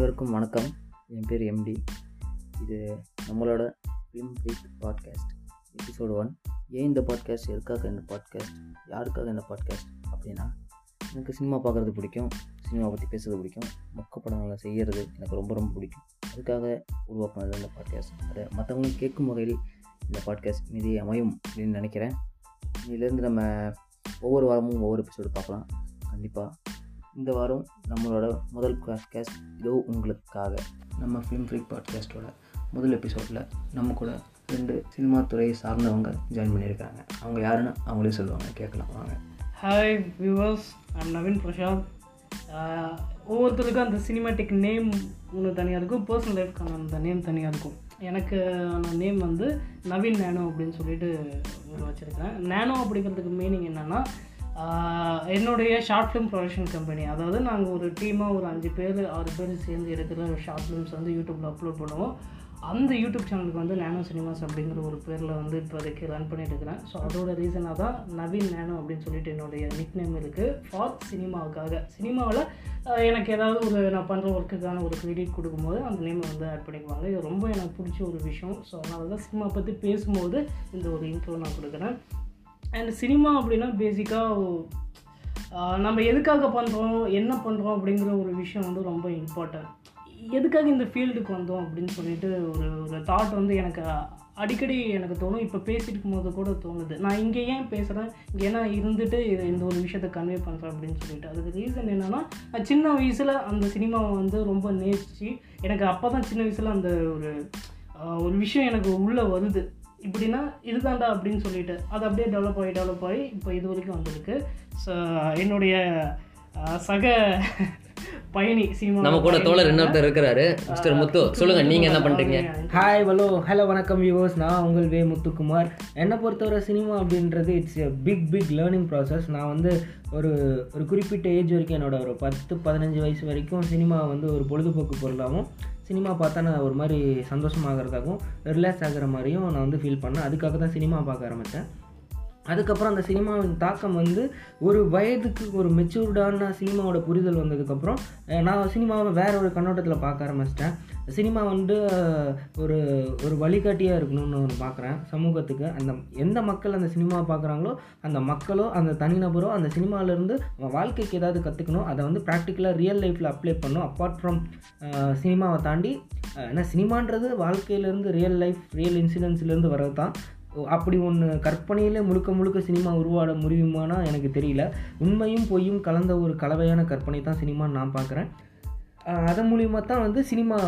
அனைவருக்கும் வணக்கம். என் பேர் எம்டி இது நம்மளோட film breathe podcast episode one ஏன் இந்த பாட்காஸ்ட் எதுக்காக இந்த பாட்காஸ்ட் யாருக்காக இந்த பாட்காஸ்ட் அப்படின்னா எனக்கு சினிமா பார்க்குறது பிடிக்கும். சினிமா பற்றி பேசுறது பிடிக்கும். மொக்க படங்களை செய்கிறது எனக்கு ரொம்ப ரொம்ப பிடிக்கும். அதுக்காக உருவாக்குனது இந்த பாட்காஸ்ட் அதை மற்றவங்களும் கேட்கும் வகையில் இந்த பாட்காஸ்ட் மீதி அமையும் அப்படின்னு நினைக்கிறேன். இதிலேருந்து நம்ம ஒவ்வொரு வாரமும் ஒவ்வொரு எபிசோடு பார்க்கலாம். கண்டிப்பாக இந்த வாரம் நம்மளோட முதல் பாட்காஸ்ட் இதோ உங்களுக்காக. நம்ம ஃபிலிம் ஃப்ரீ பாட்காஸ்ட்டோட முதல் எபிசோடில் நம்ம கூட ரெண்டு சினிமா துறையை சார்ந்தவங்க ஜாயின் பண்ணியிருக்காங்க. அவங்க யாருன்னு அவங்களே சொல்லுவாங்க. கேட்கலாம். வாங்க. Hi viewers I'm Naveen Prasad ஒவ்வொருத்தருக்கும் அந்த சினிமாட்டிக் நேம் ஒன்று தனியாக இருக்கும். பர்சனல் லைஃப்க்கான அந்த நேம் தனியாக இருக்கும். எனக்கு அந்த நேம் வந்து நவீன் நேனோ அப்படின்னு சொல்லிட்டு ஒரு வச்சுருக்கேன் நேனோ அப்படிங்கிறதுக்கு மீனிங் என்னென்னா என்னுடைய ஷார்ட் ஃபிலிம் ப்ரொடக்ஷன் கம்பெனி அதாவது நாங்கள் ஒரு டீமாக ஒரு அஞ்சு பேர் ஆறு பேர் சேர்ந்து எடுக்கிற ஷார்ட் ஃபிலிம்ஸ் வந்து யூடியூப்பில் அப்லோட் பண்ணுவோம். அந்த யூடியூப் சேனலுக்கு வந்து நேனோ சினிமாஸ் அப்படிங்கிற ஒரு பேரில் வந்து இப்போதைக்கு ரன் பண்ணிட்டு இருக்கிறேன். ஸோ அதோட ரீசனாக தான் நவீன் நேனோ அப்படின்னு சொல்லிட்டு என்னுடைய நிக் நேம் இருக்குது ஃபார் சினிமாவுக்காக சினிமாவில் எனக்கு ஏதாவது ஒரு நான் பண்ணுற ஒர்க்குக்கான ஒரு கிரெடிட் கொடுக்கும்போது அந்த நேமை வந்து ஆட் பண்ணிக்குவாங்க. இது ரொம்ப எனக்கு பிடிச்ச ஒரு விஷயம். ஸோ அதனால தான் சினிமா பற்றி பேசும்போது இந்த ஒரு இன்ட்ரோ நான் கொடுக்குறேன். அண்ட் சினிமா அப்படின்னா பேசிக்காக நம்ம எதுக்காக பண்ணுறோம் என்ன பண்ணுறோம் அப்படிங்கிற ஒரு விஷயம் வந்து ரொம்ப இம்பார்ட்டன்ட் எதுக்காக இந்த ஃபீல்டுக்கு வந்தோம் அப்படின்னு சொல்லிட்டு ஒரு ஒரு தாட் வந்து எனக்கு அடிக்கடி எனக்கு தோணும். இப்போ பேசிட்டு இருக்கும்போது கூட தோணுது. நான் இங்கே ஏன் பேசுகிறேன் இங்கே ஏன்னா இருந்துட்டு இது இந்த ஒரு விஷயத்த கன்வே பண்ணுறேன் அப்படின்னு சொல்லிட்டு. அதுக்கு ரீசன் என்னென்னா நான் சின்ன வயசில் அந்த சினிமாவை வந்து ரொம்ப நேசித்து எனக்கு அப்போ தான் சின்ன வயசில் அந்த ஒரு ஒரு விஷயம் எனக்கு உள்ளே வருது. இப்படின்னா இதுதான்டா அப்படின்னு சொல்லிட்டு அது அப்படியே டெவலப் ஆகி டெவலப் ஆகி இப்போ இது வரைக்கும் வந்திருக்கு. ஸோ என்னுடைய சக பயணி சினிமா நம்ம கூட தோழர் இன்னொருத்தர் இருக்கிறாரு மிஸ்டர் முத்து. சொல்லுங்க நீங்க என்ன பண்றீங்க? ஹாய் ஹலோ ஹலோ வணக்கம் வியூவர்ஸ் நான் உங்கள் வே முத்துக்குமார். என்னை பொறுத்தவரை சினிமா அப்படின்றது it's a big big learning process நான் வந்து ஒரு ஒரு குறிப்பிட்ட ஏஜ் வரைக்கும் என்னோட ஒரு பத்து பதினஞ்சு வயசு வரைக்கும் சினிமா வந்து ஒரு பொழுதுபோக்கு பொருளாகவும் சினிமா பார்த்தா நான் ஒரு மாதிரி சந்தோஷமாகறதாகவும் ரிலாக்ஸ் ஆகிற மாதிரியும் நான் வந்து ஃபீல் பண்ணேன். அதுக்காக தான் சினிமா பார்க்க ஆரம்பித்தேன் அதுக்கப்புறம் அந்த சினிமாவின் தாக்கம் வந்து ஒரு வயதுக்கு ஒரு மெச்சூர்டான சினிமாவோட புரிதல் வந்ததுக்கப்புறம் நான் சினிமாவை வேற ஒரு கண்ணோட்டத்தில் பார்க்க ஆரம்பிச்சிட்டேன். சினிமா வந்து ஒரு ஒரு வழிகாட்டியாக இருக்கணும்னு ஒன்று பார்க்குறேன் சமூகத்துக்கு அந்த எந்த மக்கள் அந்த சினிமாவை பார்க்குறாங்களோ அந்த மக்களோ அந்த தனிநபரோ அந்த சினிமாவிலேருந்து வாழ்க்கைக்கு ஏதாவது கற்றுக்கணும் அதை வந்து ப்ராக்டிக்கலாக ரியல் லைஃப்பில் அப்ளை பண்ணும் அப்பார்ட் ஃப்ரம் சினிமாவை தாண்டி ஏன்னா சினிமான்றது வாழ்க்கையிலேருந்து ரியல் லைஃப் ரியல் இன்சிடென்ட்ஸ்லேருந்து வர்றது தான் அப்படி ஒன்று கற்பனையிலே முழுக்க முழுக்க சினிமா உருவாட முடியுமானா எனக்கு தெரியல. உண்மையும் பொய்யும் கலந்த ஒரு கலவையான கற்பனை தான் சினிமான்னு நான் பார்க்குறேன் அதன் மூலியமாக தான் வந்து சினிமா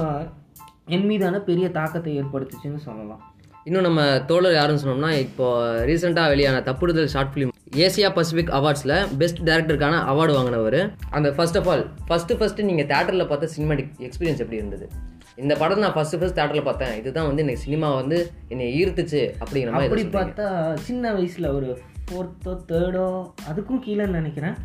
என் மீதான பெரிய தாக்கத்தை ஏற்படுத்துச்சுன்னு சொல்லலாம். இன்னும் நம்ம தோழர் யாருன்னு சொன்னோம்னா இப்போ ரீசெண்டாக வெளியான தப்புடுதல் ஷார்ட் ஃபிலிம் ஏசியா பசிபிக் அவார்ட்ஸில் பெஸ்ட் டேரக்டருக்கான அவார்டு வாங்கினவர். அந்த first of all first first நீங்கள் தேட்டரில் பார்த்த சினிமாட்டிக் எக்ஸ்பீரியன்ஸ் எப்படி இருந்தது? இந்த படம் நான் ஃபஸ்ட்டு ஃபஸ்ட் தேட்டரில் பார்த்தேன். இதுதான் வந்து எனக்கு சினிமா வந்து என்னை ஈர்த்துச்சு அப்படிங்கிற மாதிரி அப்படி? பார்த்தா சின்ன வயசில் ஒரு ஃபோர்த்தோ தேர்டோ அதுக்கும் கீழேன்னு நினைக்கிறேன்.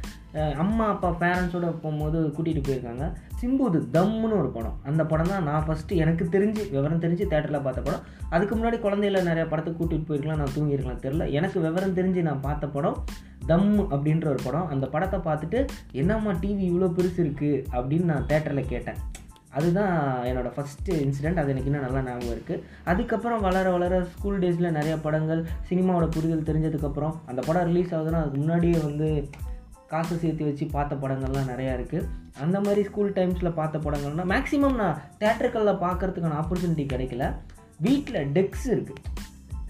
அம்மா அப்பா பேரண்ட்ஸோட போகும்போது கூட்டிகிட்டு போயிருக்காங்க. சிம்புது தம்முன்னு ஒரு படம். அந்த படம் தான் நான் ஃபஸ்ட்டு எனக்கு தெரிஞ்சு விவரம் தெரிஞ்சு தேட்டரில் பார்த்த படம். அதுக்கு முன்னாடி குழந்தையில நிறைய படத்துக்கு கூட்டிகிட்டு போயிருக்கலாம் நான் தூங்கியிருக்கலாம் தெரில எனக்கு விவரம் தெரிஞ்சு நான் பார்த்த படம் தம் அப்படின்ற ஒரு படம். அந்த படத்தை பார்த்துட்டு என்னம்மா டிவி இவ்வளோ பெருசு இருக்குது அப்படின்னு நான் தேட்டரில் கேட்டேன். அதுதான் என்னோடய ஃபஸ்ட்டு இன்சிடெண்ட் அது எனக்கு இன்னும் நல்லா ஞாபகம் இருக்குது அதுக்கப்புறம் வளர வளர ஸ்கூல் டேஸில் நிறைய படங்கள் சினிமாவோட புரிதல் தெரிஞ்சதுக்கப்புறம் அந்த படம் ரிலீஸ் ஆகுதுன்னா அதுக்கு முன்னாடியே வந்து காசு சேர்த்து வச்சு பார்த்த படங்கள்லாம் நிறையா இருக்குது அந்த மாதிரி ஸ்கூல் டைம்ஸில் பார்த்த படங்கள்னால் மேக்ஸிமம் நான் தேட்டருக்களில் பார்க்கறதுக்கான ஆப்பர்ச்சுனிட்டி கிடைக்கல. வீட்டில் டெக்ஸ் இருக்குது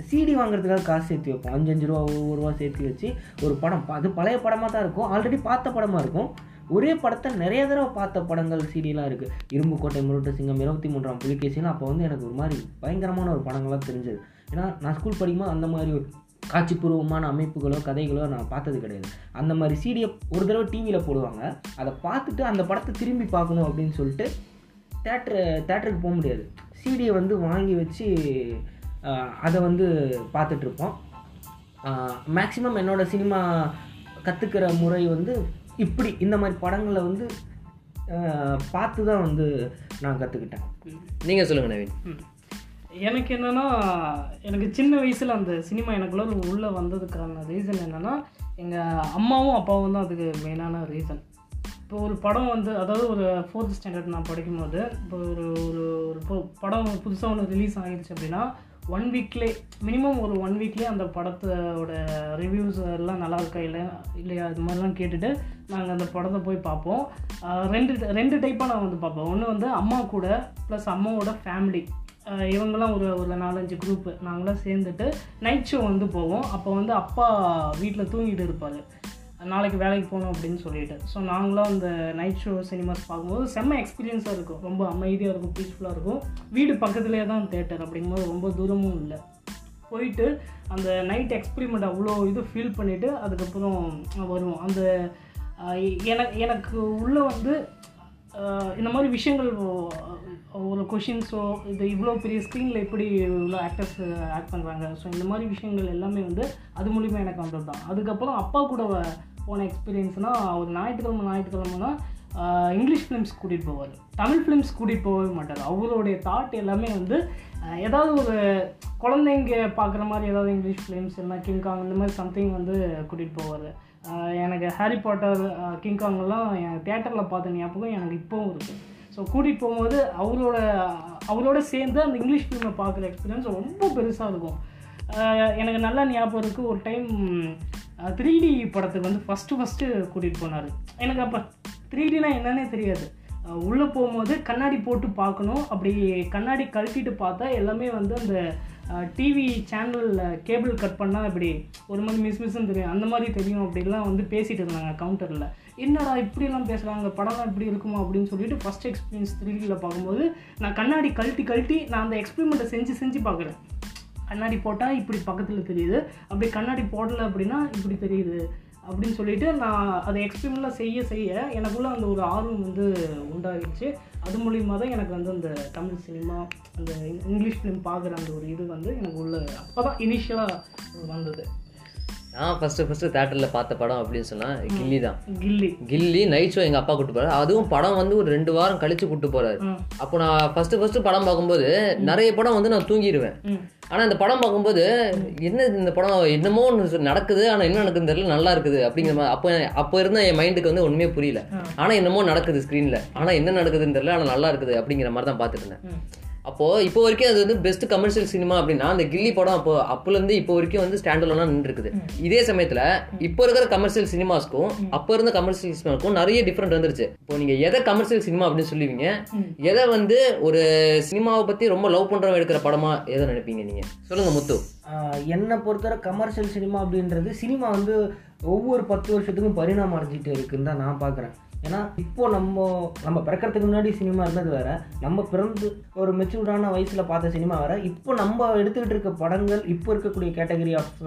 சிடி வாங்குறதுக்காக காசு சேர்த்து வைப்போம். அஞ்சு அஞ்சு ரூபா ஒவ்வொரு ரூபா சேர்த்து வச்சு ஒரு படம். அது பழைய படமாக தான் இருக்கும். ஆல்ரெடி பார்த்த படமாக இருக்கும். ஒரே படத்தை நிறைய தடவை பார்த்த படங்கள் சிடிலாம் இருக்குது இரும்பு கோட்டை முருட்ட சிங்கம் இருபத்தி மூன்றாம் புலிகேசியெலாம் அப்போ வந்து எனக்கு ஒரு மாதிரி பயங்கரமான ஒரு படங்களாக தெரிஞ்சது. ஏன்னா நான் ஸ்கூல் படிக்கும்போது அந்த மாதிரி ஒரு காட்சிப்பூர்வமான அமைப்புகளோ கதைகளோ நான் பார்த்தது கிடையாது. அந்த மாதிரி சிடியை ஒரு தடவை டிவியில் போடுவாங்க. அதை பார்த்துட்டு அந்த படத்தை திரும்பி பார்க்கணும் அப்படின்னு சொல்லிட்டு தேட்ரு தேட்டருக்கு போக முடியாது. சிடியை வந்து வாங்கி வச்சு அதை வந்து பார்த்துட்ருப்போம். மேக்ஸிமம் என்னோட சினிமா கற்றுக்கிற முறை வந்து இப்படி இந்த மாதிரி படங்களை வந்து பார்த்து தான் வந்து நான் கற்றுக்கிட்டேன் நீங்கள் சொல்லுங்கள் நவீன். எனக்கு என்னென்னா எனக்கு சின்ன வயசில் அந்த சினிமா எனக்குள்ள உள்ளே வந்ததுக்கான ரீசன் என்னென்னா எங்கள் அம்மாவும் அப்பாவும் தான் அதுக்கு மெயினான ரீசன் இப்போ ஒரு படம் வந்து அதாவது ஒரு ஃபோர்த் ஸ்டாண்டர்ட் நான் படிக்கும்போது இப்போ ஒரு ஒரு ஒரு படம் புதுசாக ஒன்று ரிலீஸ் ஆகிடுச்சு அப்படின்னா ஒன் வீக்லே மினிமம் ஒரு ஒன் வீக்லேயே அந்த படத்தோட ரிவ்யூஸ் எல்லாம் நல்லா இருக்கா இல்லை இல்லையா இது மாதிரிலாம் கேட்டுட்டு நாங்கள் அந்த படத்தை போய் பார்ப்போம். ரெண்டு ரெண்டு டைப்பாக நான் வந்து பார்ப்போம் ஒன்று வந்து அம்மா கூட ப்ளஸ் அம்மாவோட ஃபேமிலி இவங்கெல்லாம் ஒரு ஒரு நாலஞ்சு குரூப்பு நாங்களாம் சேர்ந்துட்டு நைட் ஷோ வந்து போவோம். அப்போ வந்து அப்பா வீட்டில் தூங்கிட்டு இருப்பார். நாளைக்கு வேலைக்கு போகணும் அப்படின்னு சொல்லிட்டு. ஸோ நாங்களாம் அந்த நைட் ஷோ சினிமாஸ் பார்க்கும்போது செம்ம எக்ஸ்பீரியன்ஸாக இருக்கும். ரொம்ப அமைதியாக இருக்கும் பீஸ்ஃபுல்லாக இருக்கும். வீடு பக்கத்துலேயே தான் தேட்டர் அப்படிங்கும்போது ரொம்ப தூரமும் இல்லை. போயிட்டு அந்த நைட் எக்ஸ்பிரிமெண்ட் அவ்வளோ இது ஃபீல் பண்ணிவிட்டு அதுக்கப்புறம் வருவோம். அந்த எனக்கு எனக்கு உள்ளே வந்து இந்த மாதிரி விஷயங்கள் ஒரு கொஷின்ஸோ இது இவ்வளோ பெரிய ஸ்க்ரீனில் எப்படி இவ்வளோ ஆக்டர்ஸ் ஆக்ட் பண்ணுறாங்க ஸோ இந்த மாதிரி விஷயங்கள் எல்லாமே வந்து அது மூலிமா எனக்கு வந்தது தான் அதுக்கப்புறம் அப்பா கூட போன எக்ஸ்பீரியன்ஸ்னால் ஒரு ஞாயிற்றுக்கிழமை ஞாயிற்றுக்கிழமைனா இங்கிலீஷ் ஃபிலிம்ஸ் கூட்டிகிட்டு போவார். தமிழ் ஃபிலிம்ஸ் கூட்டிகிட்டு போகவே மாட்டார். அவருடைய தாட் எல்லாமே வந்து ஏதாவது ஒரு குழந்தைங்க பார்க்குற மாதிரி ஏதாவது இங்கிலீஷ் ஃபிலிம்ஸ் இல்லைனா கிங்காங் இந்த மாதிரி சம்திங் வந்து கூட்டிகிட்டு போவார். எனக்கு ஹாரி பாட்டர் கிங்காங்லாம் என் தேட்டரில் பார்த்த ஞாபகம் எனக்கு இப்போவும் இருக்குது ஸோ கூட்டிகிட்டு போகும்போது அவரோட அவரோட சேர்ந்து அந்த இங்கிலீஷ் ஃபிலிமை பார்க்குற எக்ஸ்பீரியன்ஸ் ரொம்ப பெருசாக இருக்கும். எனக்கு நல்லா ஞாபகம் இருக்குது ஒரு டைம் த்ரீ டி படத்துக்கு வந்து ஃபஸ்ட்டு ஃபஸ்ட்டு கூட்டிகிட்டு போனார். எனக்கு அப்போ த்ரீ டினா என்னன்னே தெரியாது. உள்ளே போகும்போது கண்ணாடி போட்டு பார்க்கணும். அப்படி கண்ணாடி கழட்டிட்டு பார்த்தா எல்லாமே வந்து அந்த டிவி சேனலில் கேபிள் கட் பண்ணால் இப்படி ஒரு மாதிரி மிஸ் மிஸ்ன்னு தெரியும். அந்த மாதிரி தெரியும் அப்படிலாம் வந்து பேசிகிட்டு இருந்தாங்க கவுண்டரில் என்னடா இப்படிலாம் பேசுகிறாங்க படம்லாம் இப்படி இருக்குமா? அப்படின்னு சொல்லிட்டு ஃபஸ்ட் எக்ஸ்பீரியன்ஸ் த்ரீடியில் பார்க்கும்போது நான் கண்ணாடி கழட்டி கழட்டி நான் அந்த எக்ஸ்பெரிமெண்ட்டை செஞ்சு செஞ்சு பார்க்குறேன். கண்ணாடி போட்டால் இப்படி பக்கத்தில் தெரியுது. அப்படி கண்ணாடி போடலை அப்படின்னா இப்படி தெரியுது. அப்படின்னு சொல்லிட்டு நான் அதை எக்ஸ்பெரிமெண்ட்லாம் செய்ய செய்ய எனக்குள்ளே அந்த ஒரு ஆர்வம் வந்து உண்டாகிடுச்சு அது மூலிமா தான் எனக்கு வந்து அந்த தமிழ் சினிமா அந்த இங்கிலீஷ் ஃபிலிம் பார்க்குற அந்த ஒரு இது வந்து எனக்கு உள்ள அப்போ தான் இனிஷியலாக வந்தது. நான் ஃபஸ்ட்டு ஃபஸ்ட்டு தேட்டரில் பார்த்த படம் அப்படின்னு சொன்னால் கில்லி தான் கில்லி. கில்லி நைட் ஷோ எங்கள் அப்பா கூட்டு போறாரு. அதுவும் படம் வந்து ஒரு ரெண்டு வாரம் கழிச்சு கூட்டு போறாரு. ம். அப்போ நான் ஃபஸ்ட்டு ஃபஸ்ட்டு படம் பார்க்கும்போது நிறைய படம் வந்து நான் தூங்கிடுவேன் ஆனால் இந்த படம் பார்க்கும்போது என்ன இந்த படம் என்னமோ ஒன்று நடக்குது ஆனால் என்ன நடக்குதுன்னு தெரியல நல்லா இருக்குது அப்படிங்கிற மாதிரி அப்போ அப்போ இருந்த என் மைண்டுக்கு வந்து ஒன்றுமே புரியல. ஆனால் என்னமோ நடக்குது ஸ்க்ரீனில் ஆனால் என்ன நடக்குதுன்னு தெரியல ஆனால் நல்லா இருக்குது அப்படிங்கிற மாதிரி தான் பார்த்துட்டு இருந்தேன். அப்போது இப்போ வரைக்கும் அது வந்து பெஸ்ட் கமர்ஷியல் சினிமா அப்படின்னா அந்த கில்லி படம் அப்போ அப்போலேருந்து இப்போ வரைக்கும் வந்து ஸ்டாண்டர்லாம் நின்று இருக்குது இதே சமயத்தில் இப்போ இருக்கிற கமர்ஷியல் சினிமாஸ்க்கும் அப்போ இருந்த கமர்ஷியல் சினிமாவுக்கும் நிறைய டிஃப்ரெண்ட் வந்துருச்சு. இப்போ நீங்கள் எதை கமர்ஷியல் சினிமா அப்படின்னு சொல்லுவீங்க. எதை வந்து ஒரு சினிமாவை பற்றி ரொம்ப லவ் பண்ணுறவங்க எடுக்கிற படமா எதை நினைப்பீங்க நீங்கள் சொல்லுங்க முத்து. என்னை பொறுத்தவரை கமர்ஷியல் சினிமா அப்படின்றது சினிமா வந்து ஒவ்வொரு பத்து வருஷத்துக்கும் பரிணாமம் அடைஞ்சிட்டு இருக்குன்னு தான் நான் பார்க்குறேன். ஏன்னா இப்போ நம்ம நம்ம பிறக்கிறதுக்கு முன்னாடி சினிமா இருந்தது வேற. நம்ம பிறந்து ஒரு மெச்சூர்டான வயசில் பார்த்த சினிமா வேற. இப்போ நம்ம எடுத்துக்கிட்டு இருக்க படங்கள் இப்போ இருக்கக்கூடிய கேட்டகரி ஆஃப்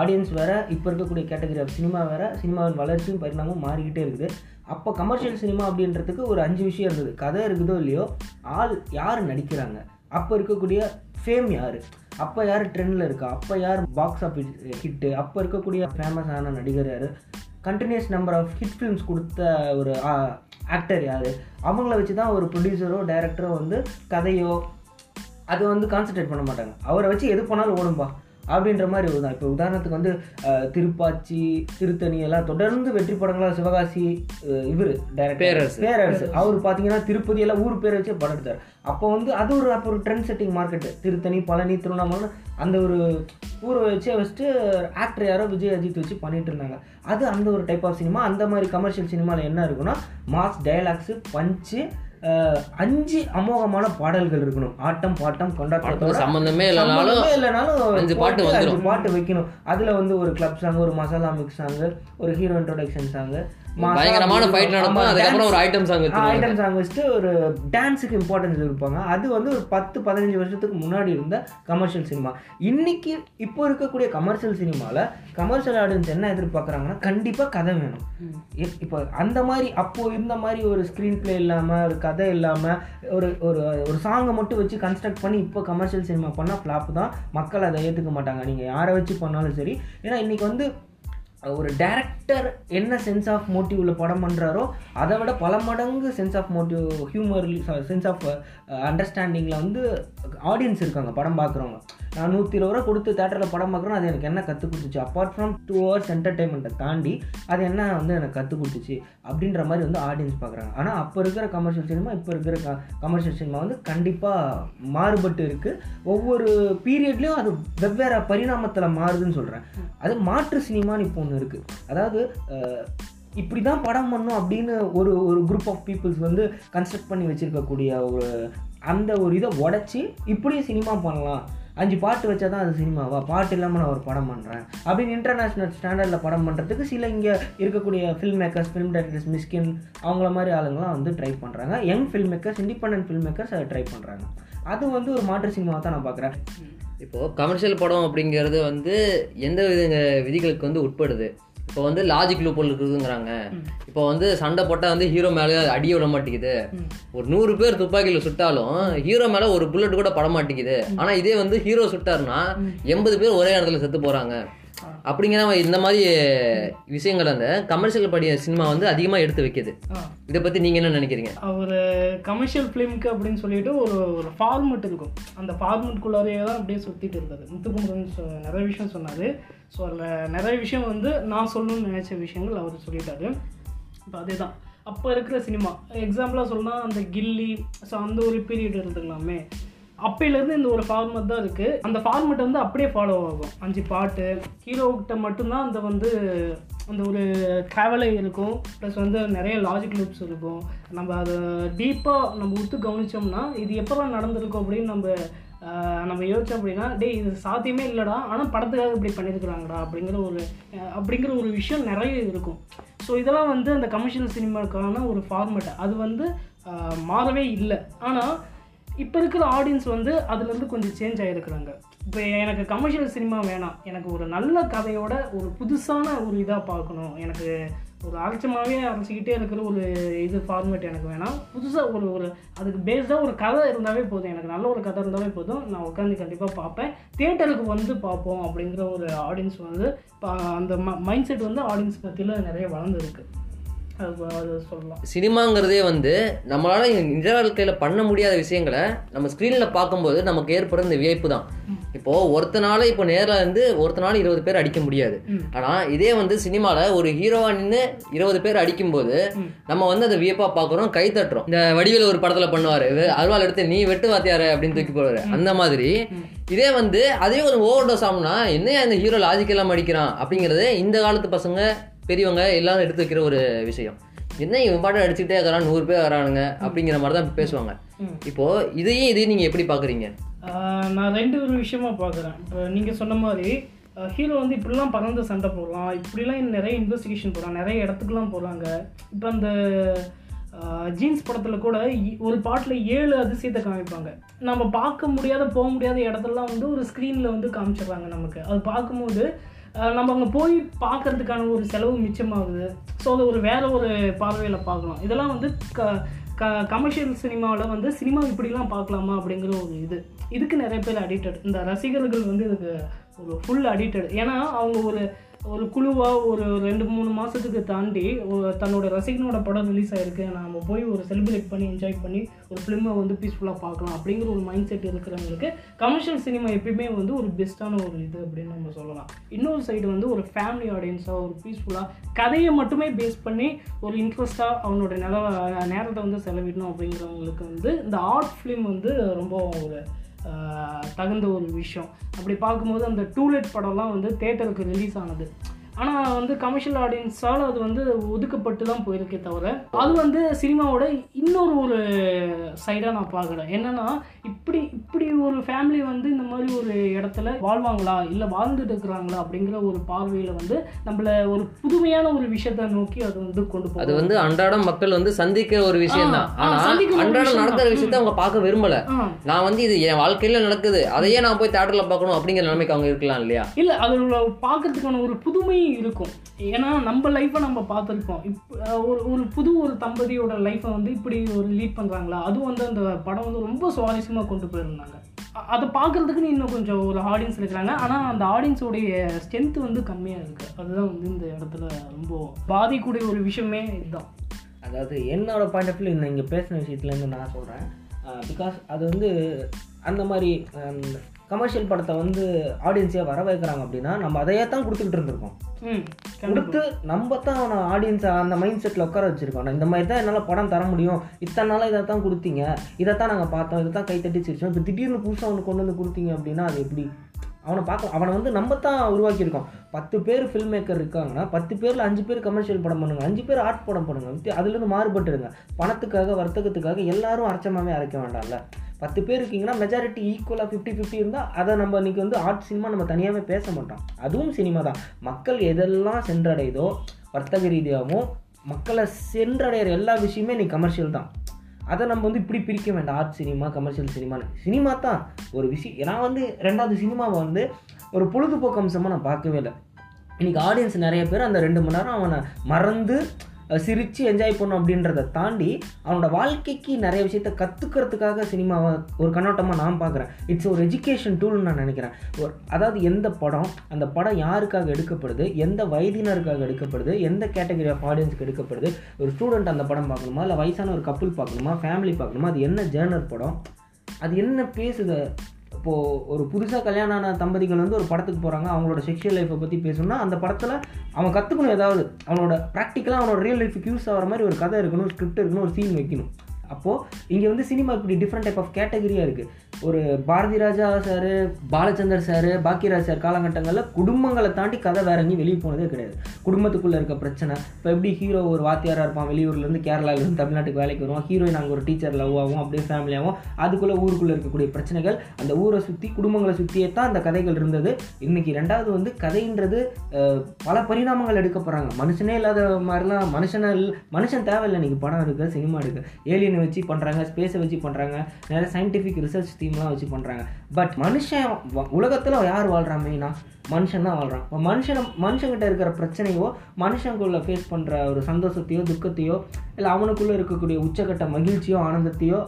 ஆடியன்ஸ் வேற. இப்போ இருக்கக்கூடிய கேட்டகரி ஆஃப் சினிமா வேற. சினிமாவின் வளர்ச்சியும் பரிணாமம் மாறிக்கிட்டே இருக்குது. அப்போ கமர்ஷியல் சினிமா அப்படின்றதுக்கு ஒரு அஞ்சு விஷயம் இருந்தது. கதை இருக்குதோ இல்லையோ ஆள் யார் நடிக்கிறாங்க? அப்போ இருக்கக்கூடிய ஃபேம் யார்? அப்போ யார் ட்ரெண்டில் இருக்கா? அப்போ யார் பாக்ஸ் ஆஃபீஸ் ஹிட்டு அப்போ இருக்கக்கூடிய ஃபேமஸான நடிகர் யார்? Continuous number of hit films கொடுத்த ஒரு ஆக்டர் யார்? அவங்கள வச்சு தான் ஒரு ப்ரொடியூசரோ டைரக்டரோ வந்து கதையோ அது வந்து கான்சன்ட்ரேட் பண்ண மாட்டாங்க. அவரை வச்சு எது பண்ணாலும் ஓடும்பா. அப்படின்ற மாதிரி ஒரு தான் இப்போ உதாரணத்துக்கு வந்து திருப்பாச்சி திருத்தணி எல்லாம் தொடர்ந்து வெற்றி படங்களா சிவகாசி இவர் பேரரசு. பேரரசு. அவர் பார்த்தீங்கன்னா திருப்பதி எல்லாம் ஊர் பேரை வச்சு படம் எடுத்தார். அப்போ வந்து அது ஒரு அப்போ ஒரு trend setting market Tiruttani Palani Tiruvannamalai அந்த ஒரு ஊரை வச்சே வச்சுட்டு ஆக்டர் யாரோ விஜய் அஜித் வச்சு பண்ணிட்டு இருந்தாங்க. அது அந்த ஒரு டைப் ஆஃப் சினிமா அந்த மாதிரி கமர்ஷியல் சினிமாவில் என்ன இருக்குன்னா மாஸ் டயலாக்ஸு பஞ்சு அஞ்சு அமோகமான பாடல்கள் இருக்கணும். ஆட்டம் பாட்டம் கொண்டாட்டத்தோட படத்துக்கு சம்மந்தமே இல்லைனாலும் அஞ்சு பாட்டு போட்டு வந்துரும். அஞ்சு பாட்டு வைக்கணும். அதுல வந்து ஒரு கிளப் சாங் ஒரு மசாலா மிக்ஸ் சாங் ஒரு ஹீரோ இன்ட்ரோடக்ஷன் சாங் பயங்கரமான ஃபைட் நடக்கும். அதுக்கப்புறம் ஒரு ஐட்டம் சாங் வச்சிருவாங்க ஐட்டம் சாங் வச்சுட்டு ஒரு டான்ஸுக்கு இம்பார்ட்டன்ஸ் இருப்பாங்க அது வந்து ஒரு பத்து பதினஞ்சு வருஷத்துக்கு முன்னாடி இருந்த கமர்ஷியல் சினிமா இன்னைக்கு இப்போ இருக்கக்கூடிய கமர்ஷியல் சினிமாவில் கமர்ஷியல் ஆடியன்ஸ் என்ன எதிர்பார்க்குறாங்கன்னா கண்டிப்பாக கதை வேணும். இப்போ அந்த மாதிரி அப்போ இருந்த மாதிரி ஒரு ஸ்க்ரீன் ப்ளே இல்லாமல் ஒரு கதை இல்லாமல் ஒரு ஒரு ஒரு சாங்கை மட்டும் வச்சு கன்ஸ்ட்ரக்ட் பண்ணி இப்போ கமர்ஷியல் சினிமா பண்ணால் ஃப்ளாப் தான். மக்கள் அதை ஏற்றுக்க மாட்டாங்க. நீங்கள் யாரை வச்சு பண்ணாலும் சரி. ஏன்னா இன்னைக்கு வந்து ஒரு டேரக்டர் என்ன சென்ஸ் ஆஃப் மோட்டிவில் படம் பண்ணுறாரோ அதை விட பல மடங்கு sense of motive humour sense of அண்டர்ஸ்டாண்டிங்கில் வந்து ஆடியன்ஸ் இருக்காங்க படம் பார்க்குறவங்க. நான் நூற்றி இருபது ரூபா கொடுத்து தேட்டரில் படம் பார்க்குறோம் அது எனக்கு என்ன கற்றுக் கொடுத்துச்சு? அப்பார்ட் ஃப்ரம் டூ ஹவர்ஸ் என்டர்டைன்மெண்ட்டை தாண்டி அது என்ன வந்து எனக்கு கற்றுக் கொடுத்துச்சு? அப்படின்ற மாதிரி வந்து ஆடியன்ஸ் பார்க்குறாங்க. ஆனால் அப்போ இருக்கிற கமர்ஷியல் சினிமா இப்போ இருக்கிற க கமர்ஷியல் சினிமா வந்து கண்டிப்பாக மாறுபட்டு இருக்குது ஒவ்வொரு பீரியட்லேயும் அது வெவ்வேறு பரிணாமத்தில் மாறுதுன்னு சொல்கிறேன் அது மாற்று சினிமான்னு இப்போ ஒன்று இருக்குது அதாவது இப்படி தான் படம் பண்ணும் அப்படின்னு ஒரு ஒரு குரூப் ஆஃப் பீப்புள்ஸ் வந்து கன்ஸ்ட்ரக்ட் பண்ணி வச்சுருக்கக்கூடிய ஒரு அந்த ஒரு இதை உடச்சி இப்படியும் சினிமா பண்ணலாம். அஞ்சு பாட்டு வச்சா தான் அது சினிமாவா பாட்டு இல்லாமல் நான் ஒரு படம் பண்ணுறேன் அப்படின்னு இன்டர்நேஷ்னல் ஸ்டாண்டர்டில் படம் பண்ணுறதுக்கு சில இங்கே இருக்கக்கூடிய film makers film directors Mysskin அவங்கள மாதிரி ஆளுங்களாம் வந்து ட்ரை பண்ணுறாங்க young film makers independent film makers அதை ட்ரை பண்ணுறாங்க அது வந்து ஒரு மாற்று சினிமாவை தான் நான் பார்க்குறேன் இப்போது கமர்ஷியல் படம் அப்படிங்கிறது வந்து எந்த வித விதிகளுக்கு வந்து உட்படுது? இப்போ வந்து லாஜிக் லூப்போல் இருக்குதுங்கிறாங்க. இப்போ வந்து சண்டை போட்டால் வந்து ஹீரோ மேலே அடிய விட மாட்டேங்குது. ஒரு நூறு பேர் துப்பாக்கியில் சுட்டாலும் ஹீரோ மேலே ஒரு புல்லட் கூட பட மாட்டேங்குது. ஆனால் இதே வந்து ஹீரோ சுட்டாருன்னா எண்பது பேர் ஒரே இடத்துல செத்து போகிறாங்க அப்படிங்கிற இந்த மாதிரி விஷயங்கள் அந்த கமர்ஷியல் படி சினிமா வந்து அதிகமாக எடுத்து வைக்குது. ஆ. இதை பற்றி நீங்கள் என்ன நினைக்கிறீங்க? ஒரு கமர்ஷியல் ஃபிலிம்க்கு அப்படின்னு சொல்லிட்டு ஒரு ஒரு ஃபார்மெட் இருக்கும். அந்த ஃபார்மெட்குள்ளாரையே தான் அப்படியே சுற்றிட்டு இருந்தது. முத்துக்குமரன் நிறைய விஷயம் சொன்னார். ஸோ அதில் நிறைய விஷயம் வந்து நான் சொல்லணும்னு நினச்ச விஷயங்கள் அவர் சொல்லிட்டாரு. இப்போ அதே தான் அப்போ இருக்கிற சினிமா எக்ஸாம்பிளாக சொல்லணும்னா அந்த கில்லி ஸோ அந்த ஒரு பீரியட் எடுத்துக்கலாமே அப்பையிலேருந்து இந்த ஒரு ஃபார்மட் தான் இருக்குது அந்த ஃபார்மெட் வந்து அப்படியே ஃபாலோ ஆகும். அஞ்சு பாட்டு. ஹீரோக்கிட்ட மட்டும்தான் அந்த வந்து அந்த ஒரு ட்ராவலே இருக்கும். ப்ளஸ் வந்து நிறைய லாஜிக் லூப்ஸ் இருக்கும். நம்ம அதை டீப்பாக நம்ம உத்து கவனிச்சோம்னா இது எப்போல்லாம் நடந்திருக்கும் அப்படின்னு நம்ம நம்ம யோசிச்சோம் அப்படின்னா டேய் இது சாத்தியமே இல்லைடா. ஆனால் படத்துக்காக இப்படி பண்ணியிருக்கிறாங்கடா அப்படிங்கிற ஒரு அப்படிங்கிற ஒரு விஷயம் நிறைய இருக்கும். ஸோ இதெல்லாம் வந்து அந்த கமர்ஷியல் சினிமாவுக்கான ஒரு ஃபார்மெட் அது வந்து மாறவே இல்லை. ஆனால் இப்போ இருக்கிற ஆடியன்ஸ் வந்து அதுலேருந்து கொஞ்சம் சேஞ்ச் ஆகிருக்கிறாங்க இப்போ எனக்கு கமர்ஷியல் சினிமா வேணாம். எனக்கு ஒரு நல்ல கதையோட ஒரு புதுசான ஒரு இதாக பார்க்கணும். எனக்கு ஒரு அரைச்சமாகவே அரைச்சிக்கிட்டே இருக்கிற ஒரு இது ஃபார்மேட் எனக்கு வேணாம். புதுசாக ஒரு ஒரு அதுக்கு பேஸ்டாக ஒரு கதை இருந்தாவே போதும். எனக்கு நல்ல ஒரு கதை இருந்தாவே போதும். நான் உட்காந்து கண்டிப்பாக பார்ப்பேன். தேட்டருக்கு வந்து பார்ப்போம் அப்படிங்கிற ஒரு ஆடியன்ஸ் வந்து இப்போ அந்த மைண்ட் செட் வந்து ஆடியன்ஸ் மத்தியில் நிறைய வளர்ந்துருக்கு. சினிமாங்கிறதே வந்து நம்மளால நிஜ வாழ்க்கையில் பண்ண முடியாத விஷயங்களை நம்ம ஸ்க்ரீனில் பார்க்கும்போது நமக்கு ஏற்படுற இந்த வியப்பு தான். இப்போ ஒருத்தனால இப்போ நேரில் இருந்து ஒருத்தனால இருபது பேர் அடிக்க முடியாது. ஆனால் இதே வந்து சினிமாவில் ஒரு ஹீரோவா நின்று இருபது பேர் அடிக்கும்போது. நம்ம வந்து அதை வியப்பாக பார்க்குறோம் கை தட்டுறோம். இந்த வடிவேல் ஒரு படத்தில் பண்ணுவார் அருவாள் எடுத்து நீ வெட்டு வாத்தியாரு அப்படின்னு தூக்கி போடுவாரு. அந்த மாதிரி இதே வந்து அதே ஒரு ஓவர் டோஸ் ஆகும்னா என்னையா இந்த ஹீரோ லாஜிக்கெல்லாம் அடிக்கிறான் அப்படிங்கிறது இந்த காலத்து பசங்க பெரியவங்க எல்லாரும் எடுத்து வைக்கிற ஒரு விஷயம். என்ன இவன் பாட்டு அடிச்சுட்டே இருக்கிறான் நூறு பேர் வரானுங்க அப்படிங்கிற மாதிரி தான் பேசுவாங்க. இப்போ இதையும் இதையும் நீங்க எப்படி பாக்குறீங்க? ஆஹ் நான் ரெண்டு ஒரு விஷயமா பார்க்குறேன் இப்போ நீங்கள் சொன்ன மாதிரி ஹீரோ வந்து இப்படிலாம் பறந்து சண்டை போடலாம். இப்படிலாம் நிறைய இன்வெஸ்டிகேஷன் போடுறாங்க நிறைய இடத்துக்குலாம் போகிறாங்க இப்போ அந்த ஜீன்ஸ் படத்தில் கூட ஒரு பாட்டில் ஏழு அதிசயத்தை காமிப்பாங்க. நம்ம பார்க்க முடியாத போக முடியாத இடத்துலலாம் வந்து ஒரு ஸ்க்ரீனில் வந்து காமிச்சிடுறாங்க நமக்கு. அது பார்க்கும்போது நம்ம அங்கே போய் பார்க்கறதுக்கான ஒரு செலவு மிச்சமாகுது. ஸோ அதை ஒரு வேற ஒரு பார்வையில் பார்க்கலாம் இதெல்லாம் வந்து க க கமர்ஷியல் சினிமாவில் வந்து சினிமா இப்படிலாம் பார்க்கலாமா அப்படிங்கிற ஒரு இது. இதுக்கு நிறைய பேர் அடிக்டட் இந்த ரசிகர்கள் வந்து இதுக்கு ஒரு ஃபுல் அடிக்டட் ஏன்னா அவங்க ஒரு ஒரு குழுவாக ஒரு ரெண்டு மூணு மாதத்துக்கு தாண்டி ஒரு தன்னோட ரசிகனோட படம் ரிலீஸ் ஆகிருக்கு நாம் போய் ஒரு செலிப்ரேட் பண்ணி என்ஜாய் பண்ணி ஒரு ஃபிலிமை வந்து பீஸ்ஃபுல்லாக பார்க்கலாம் அப்படிங்கிற ஒரு மைண்ட் செட் இருக்கிறவங்களுக்கு கமர்ஷியல் சினிமா எப்பயுமே வந்து ஒரு பெஸ்ட்டான ஒரு இது அப்படின்னு நம்ம சொல்லலாம். இன்னொரு சைடு வந்து ஒரு ஃபேமிலி ஆடியன்ஸாக ஒரு பீஸ்ஃபுல்லாக கதையை மட்டுமே பேஸ் பண்ணி ஒரு இன்ட்ரெஸ்ட்டாக அவனோட நில நேரத்தை வந்து செலவிடணும் அப்படிங்கிறவங்களுக்கு வந்து இந்த ஆர்ட் ஃபிலிம் வந்து ரொம்ப ஒரு தகுந்த ஒரு விஷயம். அப்படி பார்க்கும்போது அந்த டூலெட் படம்லாம் வந்து தேட்டருக்கு ரிலீஸ் ஆனது. ஆனால் வந்து கமர்ஷியல் ஆடியன்ஸால் அது வந்து ஒதுக்கப்பட்டு தான் போயிருக்கே தவிர அது வந்து சினிமாவோட இன்னொரு ஒரு சைடாக நான் பார்க்குறேன். என்னன்னா இப்படி இப்படி ஒரு ஃபேமிலி வந்து இந்த மாதிரி ஒரு இடத்துல வாழ்வாங்களா? இல்லை வாழ்ந்துட்டு இருக்கிறாங்களா? அப்படிங்கிற ஒரு பார்வையில் வந்து நம்மள ஒரு புதுமையான ஒரு விஷயத்தை நோக்கி அது வந்து கொண்டு அது போகும் வந்து அன்றாடம் மக்கள் வந்து சந்திக்கிற ஒரு விஷயம் தான் ஆ, ஆ, ஆனா சந்திக்கிற ஒரு அன்றாடம் நடக்கிற. விஷயத்த அவங்க பார்க்க விரும்பல. நான் வந்து இது என் வாழ்க்கையில நடக்குது. அதையே நான் போய் தேட்டர்ல பார்க்கணும் அப்படிங்கிற நிலைமைக்கு அவங்க இருக்கலாம் இல்லையா? இல்லை அதில் பார்க்கறதுக்கான ஒரு புதுமையும் இருக்கும். ஏன்னா நம்ம லைஃப்பை நம்ம பார்த்துருக்கோம். இப்போ ஒரு ஒரு புது ஒரு தம்பதியோட லைஃப்பை வந்து இப்படி ஒரு லீட் பண்ணுறாங்களா அதுவும் வந்து அந்த படம் வந்து ரொம்ப சுவாரஸ்யமாக கொண்டு போயிருந்தாங்க. அதை பார்க்குறதுக்குன்னு இன்னும் கொஞ்சம் ஒரு ஆடியன்ஸ் இருக்கிறாங்க. ஆனால் அந்த ஆடியன்ஸோடைய ஸ்ட்ரென்த்து வந்து கம்மியாக இருக்குது அதுதான் வந்து இந்த இடத்துல ரொம்ப பாதிக்கூடிய ஒரு விஷயமே இதுதான். அதாவது என்னோடய பாயிண்ட் ஆஃப் வியூ இந்த இங்கே பேசின விஷயத்துலேருந்து நான் சொல்கிறேன் பிகாஸ் அது வந்து அந்த மாதிரி கமர்ஷியல் படத்தை வந்து ஆடியன்ஸே வர வைக்கிறாங்க அப்படின்னா நம்ம அதையே தான் கொடுத்துக்கிட்டு இருந்திருக்கோம். கொடுத்து நம்ம தான் அவனை ஆடியன்ஸை அந்த மைண்ட் செட்டில் உட்கார வச்சிருக்கோம். இந்த மாதிரி தான் என்னால் படம் தர முடியும். இத்தனை நாளாக இதை தான் கொடுத்தீங்க. இதை தான் நாங்கள் பார்த்தோம். இதை தான் கைத்தட்டி சிரிச்சோம் இப்போ திடீர்னு புதுசாக அவனுக்கு கொண்டு வந்து கொடுத்தீங்க அப்படின்னா அது எப்படி? அவனை பார்க்க அவனை வந்து நம்ம தான் உருவாக்கியிருக்கோம். பத்து பேர் ஃபில்ம் மேக்கர் இருக்காங்கன்னா பத்து பேரில் அஞ்சு பேர் கமர்ஷியல் படம் பண்ணுங்க. அஞ்சு பேர் ஆர்ட் படம் பண்ணுங்க. அதுலேருந்து மாறுபட்டுருங்க. பணத்துக்காக வர்த்தகத்துக்காக எல்லாரும் அரைச்சமாவே அரைக்க வேண்டாம்ல. பத்து பேர் இருக்கீங்கன்னா மெஜாரிட்டி ஈக்குவலாக ஃபிஃப்டி ஃபிஃப்டி இருந்தால் அதை நம்ம இன்னைக்கு வந்து ஆர்ட் சினிமா நம்ம தனியாகவே பேச மாட்டோம். அதுவும் சினிமா தான். மக்கள் எதெல்லாம் சென்றடையுதோ வர்த்தக ரீதியாகவும் மக்களை சென்றடைகிற எல்லா விஷயமே இன்றைக்கி கமர்ஷியல் தான். அதை நம்ம வந்து இப்படி பிரிக்க வேண்டாம். ஆர்ட் சினிமா கமர்ஷியல் சினிமான்னு சினிமா தான் ஒரு விஷயம். நான் வந்து ரெண்டாவது சினிமாவை வந்து ஒரு பொழுதுபோக்கு அம்சமாக நான் பார்க்கவே இல்லை. இன்றைக்கி ஆடியன்ஸ் நிறைய பேர் அந்த ரெண்டு மணி நேரம் அவனை மறந்து சிரித்து என்ஜாய் பண்ணும் அப்படின்றத தாண்டி அவனோட வாழ்க்கைக்கு நிறைய விஷயத்த கற்றுக்கிறதுக்காக சினிமாவை ஒரு கண்ணோட்டமாக நான் பார்க்குறேன் இட்ஸ் ஒரு எஜுகேஷன் டூல்னு நான் நினைக்கிறேன். ஒரு அதாவது எந்த படம் அந்த படம் யாருக்காக எடுக்கப்படுது எந்த வயதினருக்காக எடுக்கப்படுது எந்த கேட்டகரி ஆஃப் ஆடியன்ஸுக்கு எடுக்கப்படுது ஒரு ஸ்டூடெண்ட் அந்த படம் பார்க்கணுமா இல்லை வயசான ஒரு கப்புள் பார்க்கணுமா ஃபேமிலி பார்க்கணுமா அது என்ன ஜேர்னர் படம் அது என்ன பேசுது இப்போது ஒரு புதுசாக கல்யாணம் ஆன தம்பதிகள் வந்து ஒரு படத்துக்கு போகிறாங்க அவங்களோட செக்ஷுவல் லைஃப்பை பற்றி பேசணும்னா அந்த படத்தில் அவன் கற்றுக்கணும் ஏதாவது. அவனோட ப்ராக்டிக்கலாக அவனோட ரியல் லைஃபுக்கு யூஸ் ஆகிற மாதிரி ஒரு கதை இருக்கணும் ஸ்கிரிப்ட் இருக்கணும் ஒரு சீன் வைக்கணும். அப்போது இங்கே வந்து சினிமா இப்படி டிஃப்ரெண்ட் டைப் ஆஃப் கேட்டகரியாக இருக்குது ஒரு Bharathi Raja sir Balachander sir Bhagyaraj sir காலகட்டங்களில் குடும்பங்களை தாண்டி கதை வேற எங்கேயும் வெளியே போனதே கிடையாது. குடும்பத்துக்குள்ளே இருக்க பிரச்சனை. இப்போ எப்படி ஹீரோ ஒரு வாத்தியாராக இருப்பான் வெளியூர்லேருந்து கேரளாவிலேருந்து தமிழ்நாட்டுக்கு வேலைக்கு வருவான் ஹீரோயின் அங்கே ஒரு டீச்சர் லவ் ஆகும் அப்படியே ஃபேமிலியாகவும் அதுக்குள்ளே ஊருக்குள்ளே இருக்கக்கூடிய பிரச்சனைகள் அந்த ஊரை சுற்றி குடும்பங்களை சுற்றியே தான் அந்த கதைகள் இருந்தது. இன்றைக்கி ரெண்டாவது வந்து கதைன்றது பல பரிணாமங்கள் எடுக்க போகிறாங்க மனுஷனே இல்லாத மாதிரிலாம் மனுஷனை மனுஷன் தேவையில்லை. இன்றைக்கி படம் இருக்குது சினிமா இருக்குது ஏலியனை வச்சு பண்ணுறாங்க ஸ்பேஸை வச்சு பண்ணுறாங்க நிறைய சயின்டிஃபிக் ரிசர்ச் தீம்லாம் வச்சு பண்ணுறாங்க பட் மனுஷன் உலகத்தில் யார் வாழ்றான் மெயினாக மனுஷன் தான் வாழ்றான். இப்போ மனுஷன் மனுஷங்கிட்ட இருக்கிற பிரச்சனையோ மனுஷனுக்குள்ள ஃபேஸ் பண்ணுற ஒரு சந்தோஷத்தையோ துக்கத்தையோ இல்லை அவனுக்குள்ளே இருக்கக்கூடிய உச்சக்கட்ட மகிழ்ச்சியோ ஆனந்தத்தையோ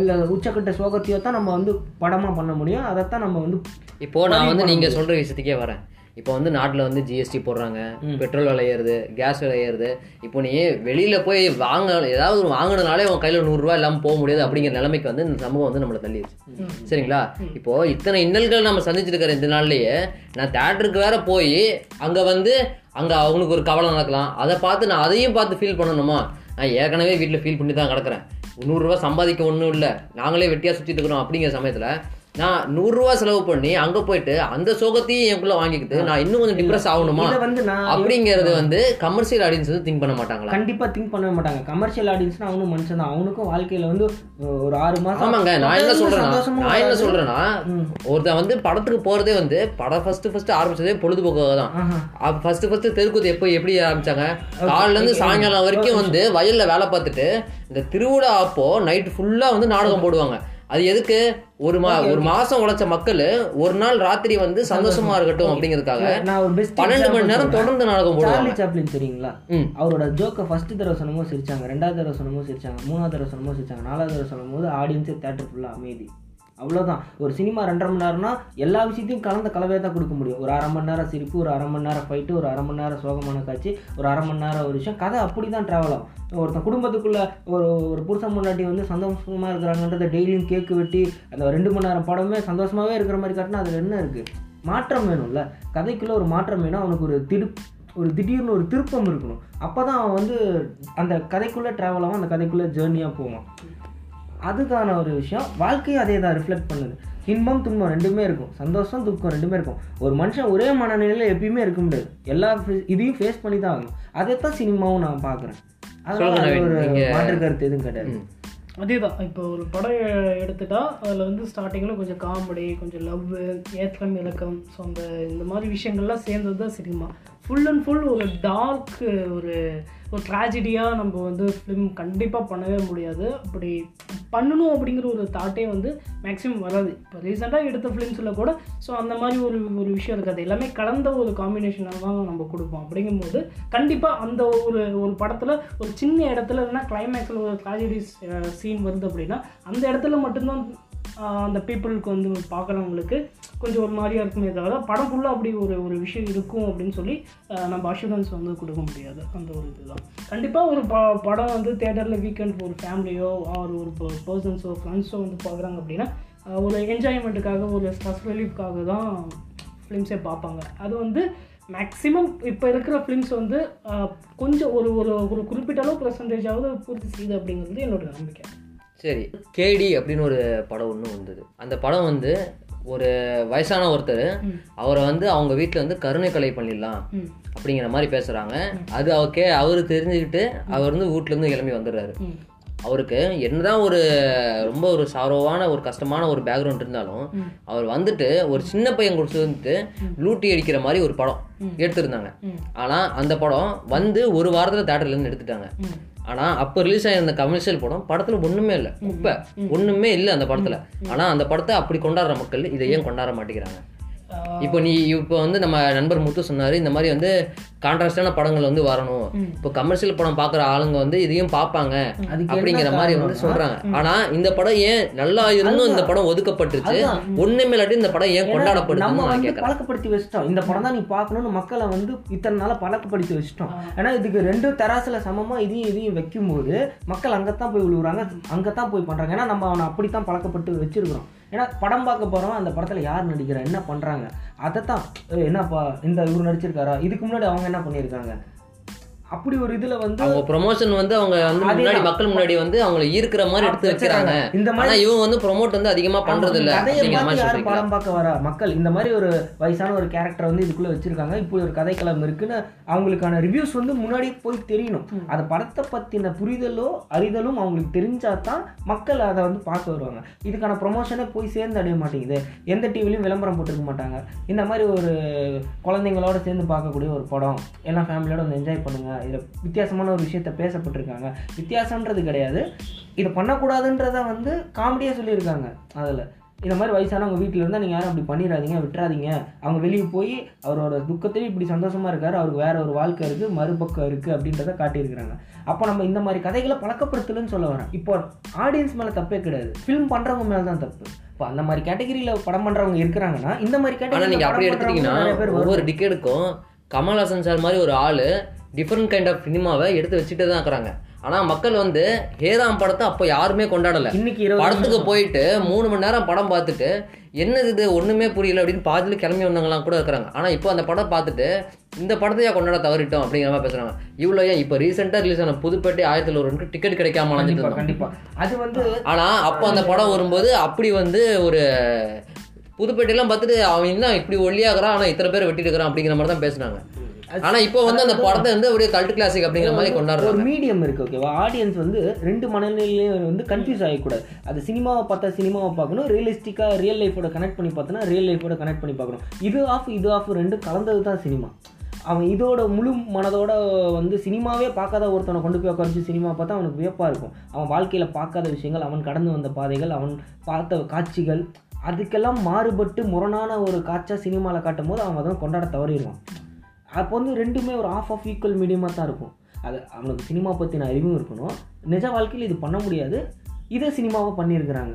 இல்லை உச்சக்கட்ட சோகத்தையோ தான் நம்ம வந்து படமாக பண்ண முடியும். அதைத்தான் நம்ம வந்து இப்போ நான் வந்து நீங்க சொல்ற விஷயத்துக்கே வரேன். இப்போ வந்து நாட்டில் வந்து ஜிஎஸ்டி போடுறாங்க பெட்ரோல் விலை ஏறுது கேஸ் விலை ஏறுது. இப்போ நீ வெளியில போய் வாங்க ஏதாவது ஒரு வாங்கினாலே உன் கையில நூறுரூவா இல்லாமல் போக முடியாது அப்படிங்கிற நிலைமைக்கு வந்து இந்த சமூகம் வந்து நம்மளை தள்ளிடுச்சு சரிங்களா? இப்போ இத்தனை இன்னல்கள் நம்ம சந்திச்சுட்டு இருக்கிற இந்த நாள்லயே நான் தேட்டருக்கு வேற போய் அங்க வந்து அங்க அவங்களுக்கு ஒரு கவலை நடக்கலாம். அதை பார்த்து நான் அதையும் பார்த்து ஃபீல் பண்ணணுமா? நான் ஏற்கனவே வீட்டில் ஃபீல் பண்ணி தான் கிடக்குறேன் நூறுரூவா சம்பாதிக்க ஒன்றும் இல்லை. நாங்களே வெட்டியாக சுற்றிட்டு இருக்கிறோம் அப்படிங்கிற சமயத்தில் நான் நூறுரூவா செலவு பண்ணி அங்கே போயிட்டு அந்த சோகத்தையும் எனக்குள்ள வாங்கிக்கிட்டு நான் இன்னும் கொஞ்சம் டிப்ரெஸ் ஆகணுமா? இதை வந்து நான் அப்படிங்கிறது வந்து கமர்ஷியல் ஆடியன்ஸ் வந்து திங்க் பண்ண மாட்டாங்களா? கண்டிப்பா திங்க் பண்ணவே மாட்டாங்க. கமர்ஷியல் ஆடியன்ஸ்னா அவனும் மனுஷன் தான். அவனுக்கும் வாழ்க்கையில வந்து ஒரு ஆறு மாசம் ஆமாங்க நான் என்ன சொல்றேன்னா நான் என்ன. சொல்றேன்னா. ஒருத்தன் வந்து படத்துக்கு போறதே வந்து படம் ஃபர்ஸ்ட் ஃபர்ஸ்ட் ஆரம்பிச்சதே பொழுதுபோக்காக தான். ஃபர்ஸ்ட் ஃபர்ஸ்ட் தெருக்கூத்து எப்போ எப்படி ஆரம்பிச்சாங்க? காலைல இருந்து சாயங்காலம் வரைக்கும் வந்து வயல்ல வேலை பார்த்துட்டு இந்த திருவிழா அப்போ நைட் ஃபுல்லா வந்து நாடகம் போடுவாங்க. அது எதுக்கு? ஒரு மா ஒரு மாசம் உழைச்ச மக்கள் ஒரு நாள் ராத்திரி வந்து சந்தோஷமா இருக்கட்டும் அப்படிங்கிறதுக்காக பன்னெண்டு மணி நேரம் தொடர்ந்து நாடகம் போடுவாங்க. சாப்ளின் தெரியுங்களா? அவரோட ஜோக்கை ஃபர்ஸ்ட் தடவை சொன்னமோ சிரிச்சாங்க ரெண்டாவது தடவை சொன்னமோ சிரிச்சாங்க மூணாவது தடவை சொன்னமோ சிரிச்சாங்க நாலாவது தடவை சொல்லும்போது ஆடியன்ஸே தேட்டர் ஃபுல்லாக அமைதி. அவ்வளோதான் ஒரு சினிமா ரெண்டரை மணி நேரம்னா எல்லா விஷயத்தையும் கலந்த கலவையாக தான் கொடுக்க முடியும். ஒரு அரை மணி நேரம் சிரிப்பு ஒரு அரை மணி நேரம் ஃபைட்டு ஒரு அரை மணி நேரம் சோகமான காட்சி ஒரு அரை மணி நேரம் ஒரு விஷயம். கதை அப்படி தான் ட்ராவல் ஆகும். ஒருத்தன் குடும்பத்துக்குள்ள ஒரு ஒரு புருஷன் முன்னாடி வந்து சந்தோஷமாக இருக்கிறாங்கன்றத டெய்லியும் கேக்கு வெட்டி அந்த ரெண்டு மணி நேரம் படமே சந்தோஷமாகவே இருக்கிற மாதிரி காட்டினா அதில் என்ன இருக்குது மாற்றம் வேணும்ல. கதைக்குள்ளே ஒரு மாற்றம் வேணும். அவனுக்கு ஒரு திடு ஒரு திடீர்னு ஒரு திருப்பம் இருக்கணும். அப்போ தான் அவன் வந்து அந்த கதைக்குள்ளே ட்ராவல் ஆகும் அந்த கதைக்குள்ளே ஜேர்னியாக போவான். அதுக்கான ஒரு விஷயம் வாழ்க்கையும் அதே தான் ரிஃப்ளெக்ட் பண்ணுது. இன்பம் துன்பம் ரெண்டுமே இருக்கும். சந்தோஷம் துக்கம் ரெண்டுமே இருக்கும். ஒரு மனுஷன் ஒரே மனநிலையில் எப்பயுமே இருக்க முடியாது. எல்லா இதையும் ஃபேஸ் பண்ணி தான் ஆகணும். அதைத்தான் சினிமாவும் நான் பார்க்குறேன். அதனால அது ஒரு நீங்க- மாற்று கருத்து எதுவும் கிடையாது. அதே தான் இப்போ ஒரு படம் எடுத்துட்டா அதில் வந்து ஸ்டார்டிங்கில் கொஞ்சம் காமெடி கொஞ்சம் லவ் ஏற்றம் இலக்கம். ஸோ அந்த இந்த மாதிரி விஷயங்கள்லாம் சேர்ந்தது தான் சினிமா. ஃபுல் அண்ட் ஃபுல் ஒரு டார்க் ஒரு ஒரு ட்ராஜடியாக நம்ம வந்து ஃபிலிம் கண்டிப்பாக பண்ணவே முடியாது. அப்படி பண்ணணும் அப்படிங்கிற ஒரு தாட்டே வந்து மேக்ஸிமம் வராது. இப்போ ரீசெண்டாக எடுத்த ஃபிலிம்ஸில் கூட ஸோ அந்த மாதிரி ஒரு ஒரு விஷயம் இருக்காது. எல்லாமே கலந்த ஒரு காம்பினேஷனாக தான் நம்ம கொடுப்போம். அப்படிங்கும்போது கண்டிப்பாக அந்த ஒரு ஒரு படத்தில் ஒரு சின்ன இடத்துல இல்லைன்னா கிளைமேக்ஸில் ஒரு ட்ராஜடி சீன் வருது அப்படின்னா அந்த இடத்துல மட்டும்தான் அந்த பீப்புளுக்கு வந்து பார்க்குறவங்களுக்கு கொஞ்சம் ஒரு மாதிரியாக இருக்குமே தவிர படம் ஃபுல்லாக அப்படி ஒரு ஒரு விஷயம் இருக்கும் அப்படின்னு சொல்லி நம்ம அஷூரன்ஸ் வந்து கொடுக்க முடியாது. அந்த ஒரு இதுதான். கண்டிப்பாக ஒரு ப படம் வந்து தேட்டரில் வீக்கெண்ட் ஒரு ஃபேமிலியோ ஆர் ஒரு பர்சன்ஸோ ஃப்ரெண்ட்ஸோ வந்து பார்க்குறாங்க அப்படின்னா ஒரு என்ஜாய்மெண்ட்டுக்காக ஒரு ஸ்ட்ரெஸ் ரிலீஃப்காக தான் ஃபிலிம்ஸே பார்ப்பாங்க. அது வந்து மேக்ஸிமம் இப்போ இருக்கிற ஃபிலிம்ஸ் வந்து கொஞ்சம் ஒரு ஒரு ஒரு குறிப்பிட்ட அளவு பர்சன்டேஜாவது பூர்த்தி செய்யுது அப்படிங்கிறது என்னோட நம்பிக்கை. சரி கேடி அப்படின்னு ஒரு படம் ஒன்று வந்தது. அந்த படம் வந்து ஒரு வயசான ஒருத்தர். அவரை வந்து அவங்க வீட்டில் வந்து கருணை கொலை பண்ணிடலாம் அப்படிங்கிற மாதிரி பேசுகிறாங்க அது அவக்கே அவர் தெரிஞ்சுக்கிட்டு அவர் வந்து வீட்டிலேருந்து கிளம்பி வந்துடுறாரு. அவருக்கு என்னதான் ஒரு ரொம்ப ஒரு சாரோவான ஒரு கஷ்டமான ஒரு பேக்ரவுண்ட் இருந்தாலும். அவர் வந்துட்டு ஒரு சின்ன பையன் கொடுத்து வந்துட்டு லூட்டி அடிக்கிற மாதிரி ஒரு படம் எடுத்திருந்தாங்க. ஆனால் அந்த படம் வந்து ஒரு வாரத்தில் தேட்டர்லேருந்து எடுத்துட்டாங்க. ஆனால் அப்போ ரிலீஸ் ஆயிருந்த கமர்ஷியல் படம் படத்தில் ஒன்றுமே இல்லை. குப்பை ஒன்றுமே இல்லை அந்த படத்தில். ஆனால் அந்த படத்தை அப்படி கொண்டாடுற மக்கள் இதை ஏன் கொண்டாட மாட்டேங்கிறாங்க. இப்போ நீ இப்போ வந்து நம்ம நண்பர் முத்து சொன்னாரு இந்த மாதிரி வந்து கான்ட்ராஸ்டான படங்கள் வந்து வரணும். இப்போ கமர்ஷியல் படம் பார்க்குற ஆளுங்க வந்து இதையும் பார்ப்பாங்க அதுக்கு அப்படிங்கிற மாதிரி வந்து சொல்றாங்க. ஆனா இந்த படம் ஏன் நல்லா இருந்தும் இந்த படம் ஒதுக்கப்பட்டுருச்சு? ஒண்ணுமே இல்லாட்டி இந்த படம் ஏன் நம்ம கொண்டாடப்படுதுன்னு நான் வந்து பழக்கப்படுத்தி வச்சிட்டோம். இந்த படம் தான் நீ பார்க்கணும்னு மக்களை வந்து இத்தனை நாளா பழக்கப்படுத்தி வச்சிட்டோம். ஏன்னா இதுக்கு ரெண்டு தராசுல சமமா இதையும் இதையும் வைக்கும்போது மக்கள் அங்கத்தான் போய் விழுவுறாங்க அங்கத்தான் போய் பண்றாங்க. ஏன்னா நம்ம அவனை அப்படித்தான் பழக்கப்பட்டு வச்சிருக்கிறோம். ஏன்னா படம் பார்க்க போகிறோம் அந்த படத்தில் யார் நடிக்கிறா என்ன பண்ணுறாங்க அதைத்தான் தான் என்னப்பா இந்த இவர் நடிச்சிருக்காரா இதுக்கு முன்னாடி அவங்க என்ன பண்ணியிருக்காங்க? அப்படி ஒரு இதுல வந்து அவங்க ப்ரொமோஷன் வந்து அவங்க வந்து முன்னாடி. மக்கள் முன்னாடி வந்து அவங்களை ஈர்க்கிற மாதிரி எடுத்து வைக்கிறாங்க இந்த மாதிரி இவங்க வந்து ப்ரோமோட் வந்து அதிகமா பண்றது இல்ல யாரும் படம் பார்க்க வரா? மக்கள் இந்த மாதிரி ஒரு வயசான ஒரு கேரக்டர் வந்து இதுக்குள்ள வச்சிருக்காங்க. இப்படி ஒரு கதைக்களம் இருக்குன்னு அவங்களுக்கான ரிவ்யூஸ் வந்து முன்னாடி போய் தெரியணும். அதை படத்தை பத்தின புரிதலோ அறிதலும் அவங்களுக்கு தெரிஞ்சா தான் மக்கள் அதை வந்து பார்க்க வருவாங்க. இதுக்கான ப்ரொமோஷனே போய் சேர்ந்து அடைய மாட்டேங்குது. எந்த டிவிலையும் விளம்பரம் போட்டிருக்க மாட்டாங்க. இந்த மாதிரி ஒரு குழந்தைங்களோட சேர்ந்து பார்க்கக்கூடிய ஒரு படம் எல்லாம் ஃபேமிலியோட வந்து என்ஜாய் பண்ணுங்க. இதில் வித்தியாசமான ஒரு விஷயத்த பேசப்பட்டிருக்காங்க. வித்தியாசம்ன்றது கிடையாது. இதை பண்ணக்கூடாதுன்றத வந்து காமெடியாக சொல்லியிருக்காங்க அதில். இந்த மாதிரி வயசானவங்க வீட்டில் இருந்தால் நீங்கள் யாரும் அப்படி பண்ணிடாதீங்க விட்டுறாதீங்க. அவங்க வெளியே போய் அவரோட துக்கத்திலே இப்படி சந்தோஷமா இருக்காரு. அவருக்கு வேற ஒரு வாழ்க்கை இருக்குது மறுபக்கம் இருக்குது அப்படின்றத காட்டியிருக்கிறாங்க. அப்போ நம்ம இந்த மாதிரி கதைகளை பழக்கப்படுத்தலன்னு சொல்ல வரேன். இப்போ ஆடியன்ஸ் மேலே தப்பே கிடையாது. ஃபிலிம் பண்ணுறவங்க மேலே தான் தப்பு. இப்போ அந்த மாதிரி கேட்டகரியில் படம் பண்ணுறவங்க இருக்கிறாங்கன்னா இந்த மாதிரி கேட்டகரி நீங்க அப்படி எடுத்துட்டீங்கன்னா ஒவ்வொரு டிக்கெட்டுக்கும் கமல்ஹாசன் சார் மாதிரி ஒரு ஆளு டிஃப்ரெண்ட் கைண்ட் ஆஃப் சினிமாவை எடுத்து வச்சுட்டே தான் இருக்கிறாங்க. ஆனா மக்கள் வந்து ஹேராம் படத்தை அப்போ யாருமே கொண்டாடல. இன்னைக்கு படத்துக்கு போயிட்டு மூணு மணி நேரம் படம் பார்த்துட்டு என்னது இது ஒண்ணுமே புரியல அப்படின்னு பாதியில கிளம்பி வந்தவங்கலாம் கூட இருக்கிறாங்க. ஆனா இப்போ அந்த படம் பார்த்துட்டு இந்த படத்தையா கொண்டாட தவறிட்டோம் அப்படிங்கிற மாதிரி பேசுறாங்க. இவ்வளோ ஏன்? இப்போ ரீசெண்டாக ரிலீஸ் ஆன புதுப்பேட்டை ஆயிரத்தி ஒருவனுக்கு டிக்கெட் கிடைக்காம அலைஞ்சிட்டு கண்டிப்பா இருந்தோம் கண்டிப்பா. அது வந்து ஆனா அப்போ அந்த படம் வரும்போது அப்படி வந்து ஒரு புதுப்பேட்டையெல்லாம் பார்த்துட்டு அவன் என்ன இப்படி ஒல்லியாகிறான் ஆனா இத்தனை பேர் வெட்டிட்டு இருக்கிறான் அப்படிங்கிற மாதிரி தான் பேசுனாங்க. ஆனா இப்போ வந்து அந்த படத்தை வந்து அப்படியே கல்ட் கிளாசிக் அப்படிங்கிற மாதிரி ஒரு கொண்டாடுறாங்க மீடியம் இருக்கு ஓகேவா ஆடியன்ஸ் வந்து ரெண்டு மனநிலையும் வந்து கன்ஃபியூஸ் ஆகக்கூடாது அது சினிமாவை பார்த்தா சினிமாவை பார்க்கணும் ரியலிஸ்டிக்காக ரியல் லைஃபோட கனெக்ட் பண்ணி பார்த்தோன்னா ரியல் லைஃபோட கனெக்ட் பண்ணி பார்க்கணும். இது ஆஃப் இது ஆஃப் ரெண்டு கலந்தது தான் சினிமா அவன் இதோட முழு மனதோட வந்து சினிமாவே பார்க்காத ஒருத்தனை கொண்டு போய் உட்காந்து சினிமா பார்த்தா அவனுக்கு வியப்பாக இருக்கும். அவன் வாழ்க்கையில் பார்க்காத விஷயங்கள் அவன் கடந்து வந்த பாதைகள் அவன் பார்த்த காட்சிகள் அதுக்கெல்லாம் மாறுபட்டு முரணான ஒரு காட்சா சினிமாவில் காட்டும் போது அவன் அதை கொண்டாட தவறிடுவான். அப்போ வந்து ரெண்டுமே ஒரு ஆஃப் ஆஃப் ஈக்குவல் மீடியமாக தான் இருக்கும். அது அவனுக்கு சினிமா பற்றின அறிவும் இருக்கணும். நிஜ வாழ்க்கையில் இது பண்ண முடியாது. இதே சினிமாவை பண்ணியிருக்கிறாங்க.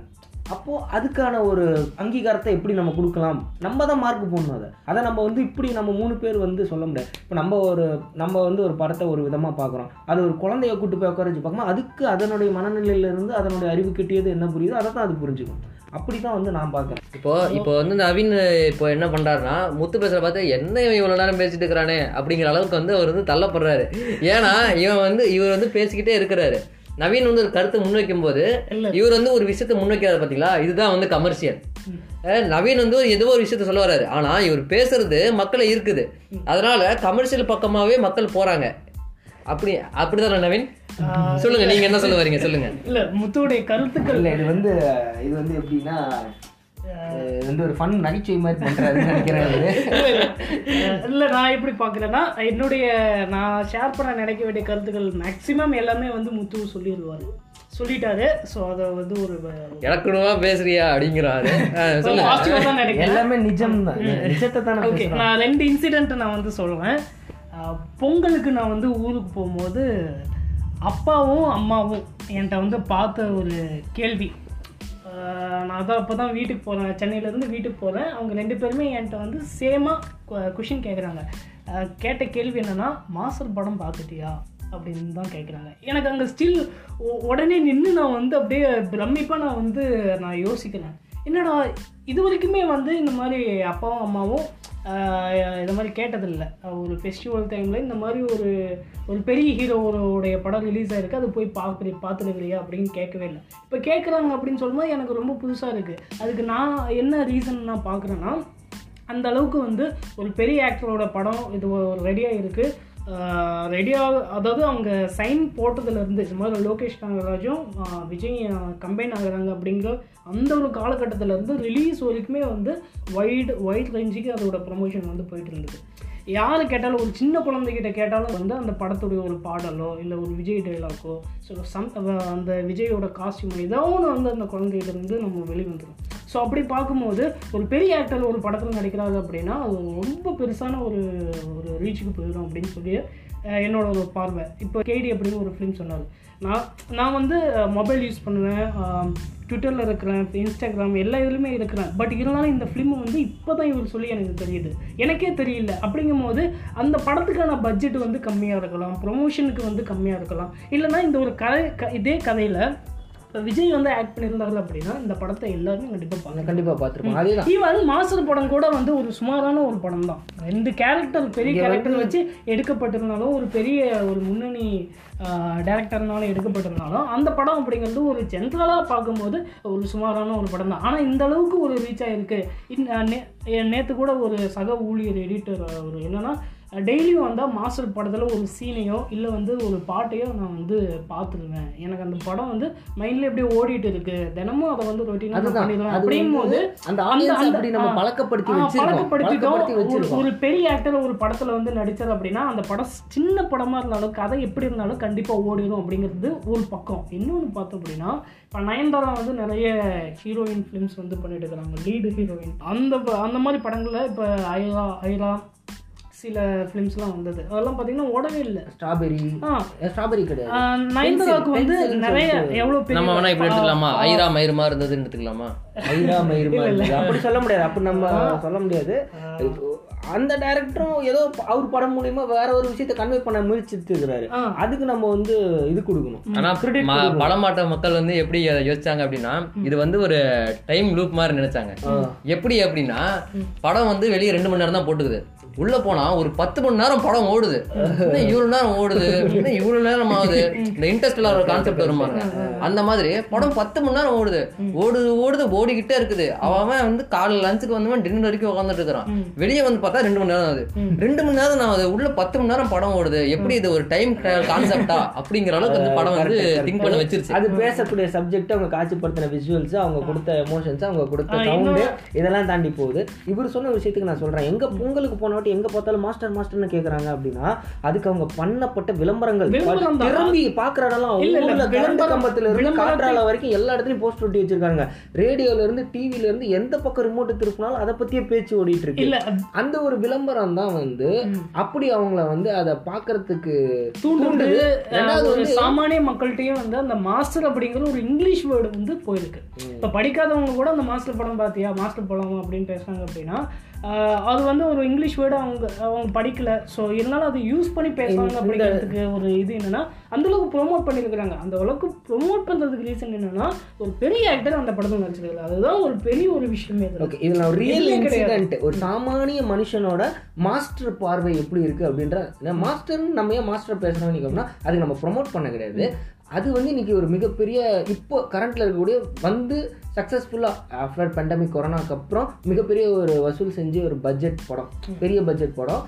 அப்போது அதுக்கான ஒரு அங்கீகாரத்தை எப்படி நம்ம கொடுக்கலாம்? நம்ம தான் மார்க் போடணும் அதை. அதை நம்ம வந்து இப்படி நம்ம மூணு பேர் வந்து சொல்ல முடியாது. இப்போ நம்ம ஒரு நம்ம வந்து ஒரு படத்தை ஒரு விதமாக பார்க்குறோம். அது ஒரு குழந்தைய கூட்டு போய் உட்கார வச்சு பார்க்கும்போது அதுக்கு அதனுடைய மனநிலையிலேருந்து அதனுடைய அறிவு கிட்டியது என்ன புரியுதோ அதை தான் அது புரிஞ்சுக்கும். அப்படி தான் வந்து நான் பார்க்குறேன். இப்போ இப்போ வந்து நவீன் இப்போ என்ன பண்றாருன்னா முத்து பேசுற பார்த்து என்ன இவன் இவ்வளவு நேரம் பேசிட்டு இருக்கிறானே? அப்படிங்கிற அளவுக்கு வந்து அவர் வந்து தள்ளப்படுறாரு. ஏன்னா இவன் வந்து இவர் வந்து பேசிக்கிட்டே இருக்கிறாரு. நவீன் வந்து ஒரு கருத்தை முன்வைக்கும் போது. இவர் வந்து ஒரு விஷயத்தை முன்வைக்கிறாரு பாத்தீங்களா? இதுதான் வந்து கமர்ஷியல் நவீன் வந்து ஏதோ ஒரு விஷயத்த சொல்ல வர்றாரு. ஆனா இவர் பேசுறது மக்களை இருக்குது அதனால கமர்ஷியல் பக்கமாவே மக்கள் போறாங்க. அப்படி அப்படிதானே நவீன்? சொல்லுங்க நீங்க என்ன சொல்ல வரீங்க? சொல்லுங்க. இல்ல முத்துவுடைய கருத்துக்கள். இல்லை இது வந்து இது வந்து எப்படின்னா வந்து ஒரு ஃபன் நகைச்சுவை மாதிரி பண்ணுறாருன்னு நினைக்கிறேன் இது. இல்ல, இல்ல. அஹ் இல்ல நான் எப்படி பார்க்குறேன்னா என்னுடைய நான் ஷேர் பண்ண நினைக்க வேண்டிய கருத்துக்கள் மேக்ஸிமம் எல்லாமே வந்து முத்து சொல்லிடுவாரு. சொல்லிட்டாரு. ஸோ அதை வந்து ஒரு இலக்கணமா பேசுறியா அப்படிங்கிறாரு எல்லாமே நிஜம் தான் நிஜத்தை தான் நான் ஓகே. நான் ரெண்டு இன்சிடென்ட் நான் வந்து சொல்லுவேன் பொங்கலுக்கு நான் வந்து ஊருக்கு போகும்போது அப்பாவும் அம்மாவும் என்கிட்ட வந்து பார்த்த ஒரு கேள்வி. நான் அதான் அப்போ தான் வீட்டுக்கு போகிறேன் சென்னையிலேருந்து வீட்டுக்கு போகிறேன் அவங்க ரெண்டு பேருமே என்கிட்ட வந்து சேமாக கொஷின் கேட்குறாங்க கேட்ட கேள்வி என்னென்னா மாஸ்டர் படம் பார்த்துட்டியா? அப்படின்னு தான் கேட்குறாங்க எனக்கு அங்கே ஸ்டில் உடனே நின்று நான் வந்து அப்படியே பிரமிப்பாக நான் வந்து நான் யோசிக்கிறேன். என்னடா இது வரைக்குமே வந்து இந்த மாதிரி அப்பாவும் அம்மாவும் இந்த மாதிரி கேட்டதில்லை. ஒரு ஃபெஸ்டிவல் டைமில் இந்த மாதிரி ஒரு ஒரு பெரிய ஹீரோவோடைய படம் ரிலீஸ் ஆகிருக்கு அது போய் பார்க்குறி பார்த்துருக்குறியா அப்படின்னு கேட்கவே இல்லை. இப்போ கேட்குறாங்க அப்படின்னு சொல்லும்போது எனக்கு ரொம்ப புதுசாக இருக்குது அதுக்கு நான் என்ன ரீசன் நான் பார்க்குறேன்னா அந்த அளவுக்கு வந்து ஒரு பெரிய ஆக்டரோட படம் இது ஒரு ரெடியாக இருக்குது ரெடியாக அதாவது அவங்க சைன் போட்டதுலேருந்து இது மாதிரி லோகேஷ் நாகராஜும் விஜய் கம்பைன் ஆகுறாங்க அப்படிங்கிற அந்த ஒரு காலகட்டத்திலேருந்து ரிலீஸ் வரைக்குமே வந்து வைடு வைட் ரேஞ்சுக்கு அதோட ப்ரமோஷன் வந்து போயிட்டு இருந்தது. யார் கேட்டாலும் ஒரு சின்ன குழந்தைகிட்ட கேட்டாலும் வந்து அந்த படத்துடைய ஒரு பாடலோ இல்லை ஒரு விஜய் டைலாக்கோ ஸோ சம் அந்த விஜயோட காஸ்டியூம் ஏதோ ஒன்று வந்து அந்த குழந்தைகிட்ட இருந்து நம்ம வெளிவந்துடும் ஸோ அப்படி பார்க்கும்போது ஒரு பெரிய ஆக்டர் ஒரு படத்தில் நடிக்கிறாரு அப்படின்னா அது ரொம்ப பெருசான ஒரு ஒரு ரீச்சுக்கு போயிடும் அப்படின்னு சொல்லி என்னோட ஒரு பார்வை. இப்போ கேடி அப்படின்னு ஒரு ஃபிலிம் சொன்னார். நான் நான் வந்து மொபைல் யூஸ் பண்ணுவேன் ட்விட்டரில் இருக்கிறேன் இன்ஸ்டாகிராம் எல்லா இதுலையுமே இருக்கிறேன். பட் இருந்தாலும் இந்த ஃபிலிம் வந்து இப்போ தான் இவர் சொல்லி எனக்கு தெரியுது. எனக்கே தெரியல. அப்படிங்கும்போது அந்த படத்துக்கான பட்ஜெட் வந்து கம்மியாக இருக்கலாம் ப்ரொமோஷனுக்கு வந்து கம்மியாக இருக்கலாம். இல்லைன்னா இந்த ஒரு கதை க இதே கதையில் விஜய் வந்து ஆக்ட் பண்ணியிருந்தாரு அப்படின்னா இந்த படத்தை எல்லாருமே கண்டிப்பாக பார்க்கலாம் கண்டிப்பாக பார்த்துருப்போம் அதே தான் ஈவன் மாஸ்டர் படம் கூட வந்து ஒரு சுமாரான ஒரு படம் தான். ரெண்டு கேரக்டர் பெரிய கேரக்டர் வச்சு எடுக்கப்பட்டிருந்தாலும் ஒரு பெரிய ஒரு முன்னணி டேரக்டர்னால எடுக்கப்பட்டிருந்தாலும் அந்த படம் அப்படிங்கிறது ஒரு ஜென்ரலாக பார்க்கும்போது ஒரு சுமாரான ஒரு படம் தான். ஆனால் இந்த அளவுக்கு ஒரு ரீச் ஆகிருக்கு நேற்று கூட ஒரு சக ஊழியர் எடிட்டர் ஒரு என்னன்னா டெய்லியும் வந்தால் மாஸ்டர் படத்தில் ஒரு சீனையோ இல்லை வந்து ஒரு பாட்டையோ நான் வந்து பார்த்துருவேன் எனக்கு அந்த படம் வந்து மைண்டில் எப்படியே ஓடிட்டு இருக்கு தினமும் அதை வந்து ரொட்டீனாக பண்ணிடுவேன். அது அப்படிங்கும்போது வந்து அந்த ஆடியன்ஸ் அந்த- அப்படி நம்ம ஆ, பழக்கப்படுத்தி ஆ, வச்சிருக்கோம். பழக்கப்படுத்திட்டோம். பழக்கப்படுத்தி ஒரு- பெரிய ஆக்டர் ஒரு படத்துல வந்து நடிச்சார் அப்படின்னா அந்த படம் சின்ன படமா இருந்தாலும் கதை எப்படி இருந்தாலும் கண்டிப்பா ஓடிடும் அப்படிங்கிறது ஒரு பக்கம். இன்னொன்று பார்த்தோம் அப்படின்னா இப்போ நயன்தாரா வந்து நிறைய ஹீரோயின் ஃபிலிம்ஸ் வந்து பண்ணிட்டு இருக்கிறாங்க லீடு ஹீரோயின் அந்த அந்த மாதிரி படங்கள்ல இப்போ ஐரா ஐரா சில ஃபிலிம்ஸ்லாம் வந்தது. அதெல்லாம் பார்த்தீங்கன்னா ஓடவே இல்லை. ஸ்ட்ராபெரி ஆ. ஸ்ட்ராபெரி கிடையாது. நயன்தாராவுக்கு வந்து நிறைய. எவ்வளோ நம்ம வேணா இப்படி எடுத்துக்கலாமா? ஐரா மயிரமா இருந்ததுன்னு எடுத்துக்கலாமா? ஐரா மயிர் மாதிரி. அப்படி சொல்ல முடியாது. அப்படி நம்ம சொல்ல முடியாது. அந்த டைரக்டரும் ஏதோ அவர் படம் மூலியமா வேற ஒரு விஷயத்த கன்வே பண்ண முயற்சித்து இருக்கிறாரு. அதுக்கு நம்ம வந்து இது கொடுக்கணும். ஆனா. படமாட்ட மக்கள் வந்து எப்படி யோசிச்சாங்க அப்படின்னா இது வந்து ஒரு டைம் லூப் மாதிரி நினைச்சாங்க. எப்படி அப்படின்னா படம் வந்து வெளியே ரெண்டு மணி நேரம் தான் போட்டுக்குது. உள்ள போனா ஒரு பத்து மணி நேரம் படம் ஓடுது. இவ்வளவு நேரம் ஓடுது. இவ்வளவு நேரம் ஆகுது. இந்த இன்ட்ரெஸ்ட்ல ஒரு கான்செப்ட் வருமாங்க அந்த மாதிரி படம் பத்து மணி நேரம் ஓடுது. ஓடுது ஓடுது ஓடிக்கிட்டே இருக்குது. அவன் வந்து காலைல லஞ்சுக்கு வந்தவன் டின்னர் வரைக்கும் உட்காந்துட்டு இருக்கிறான். வெளியே வந்து பார்த்தா ரெண்டு மணி நேரம் ஆகுது. ரெண்டு மணி நேரம் நான் அது உள்ள பத்து மணி நேரம் படம் ஓடுது. எப்படி இது ஒரு டைம் கான்செப்டா அப்படிங்கிற அளவுக்கு அந்த படம் வந்து திங்க் பண்ண வச்சிருச்சு. அது பேசக்கூடிய சப்ஜெக்ட் அவங்க காட்சிப்படுத்தின விஷுவல்ஸ் அவங்க கொடுத்த எமோஷன்ஸ் அவங்க கொடுத்த சவுண்டு இதெல்லாம் தாண்டி போகுது. இவர் சொன்ன விஷயத்துக்கு நான் சொல்றேன். எங்க பொங்கலுக்கு போன வாட்டி எங்க பார்த்தாலும் மாஸ்டர் மாஸ்டர்னு கேக்குறாங்க அப்படின்னா அதுக்கு அவங்க பண்ணப்பட்ட விளம்பரங்கள். திரும்பி பாக்குற இடம் இல்ல, இல்ல, ஊர்ல கரண்ட் கம்பத்துல இருந்து காற்றால வரைக்கும் எல்லா இடத்துலயும் போஸ்ட் ஒட்டி வச்சிருக்காங்க. ரேடியோல இருந்து டிவில இருந்து எந்த பக்கம் ரிமோட் திருப்பினாலும் அதை பத்தியே பேச்சு ஓடிட்டு இருக்கு அந்த ஒரு விளம்பரம் தான் வந்து அப்படி அவங்கள வந்து அதை பாக்குறதுக்கு தூண்டுது. ரெண்டாவது வந்து சாமானிய மக்கள்கிட்டயும் வந்து அந்த மாஸ்டர் அப்படிங்கிற ஒரு இங்கிலீஷ் வேர்டு வந்து போயிருக்கு. இப்போ படிக்காதவங்க கூட அந்த மாஸ்டர் படம் பார்த்தியா? மாஸ்டர் படம் அப்படின்னு பேசுறாங்க அப்படின்னா அது வந்து ஒரு இங்கிலீஷ் வேர்டு அவங்க அவங்க படிக்கல ஸோ இருந்தாலும் அதை யூஸ் பண்ணி பேசுறாங்க அப்படிங்கிறதுக்கு ஒரு இது என்னன்னா அந்த அளவுக்கு ப்ரொமோட் பண்ணியிருக்கிறாங்க அந்த அளவுக்கு ப்ரொமோட் பண்றதுக்கு ரீசன் என்னன்னா ஒரு பெரிய ஆக்டர் அந்த படத்தில் நடிச்சிருக்காரு அதுதான் ஒரு பெரிய ஒரு விஷயமே. ஓகே இதுல ஒரு ரியல். இன்சிடென்ட் ஒரு சாமானிய மனுஷனோட மாஸ்டர் பார்வை எப்படி இருக்கு அப்படின்ற மாஸ்டர் நம்ம ஏன் மாஸ்டர் பேசுறோம் நினைக்கோம்னா அதுக்கு நம்ம ப்ரொமோட் பண்ண கிடையாது அது வந்து இன்னைக்கு ஒரு மிகப்பெரிய இப்போ கரண்ட்ல இருக்கக்கூடிய வந்து சக்ஸஸ்ஃபுல்லாக ஆஃப்டர் பேண்டமிக் கொரோனாக்கு அப்புறம் மிகப்பெரிய ஒரு வசூல் செஞ்சு ஒரு பட்ஜெட் படம். பெரிய பட்ஜெட் படம்.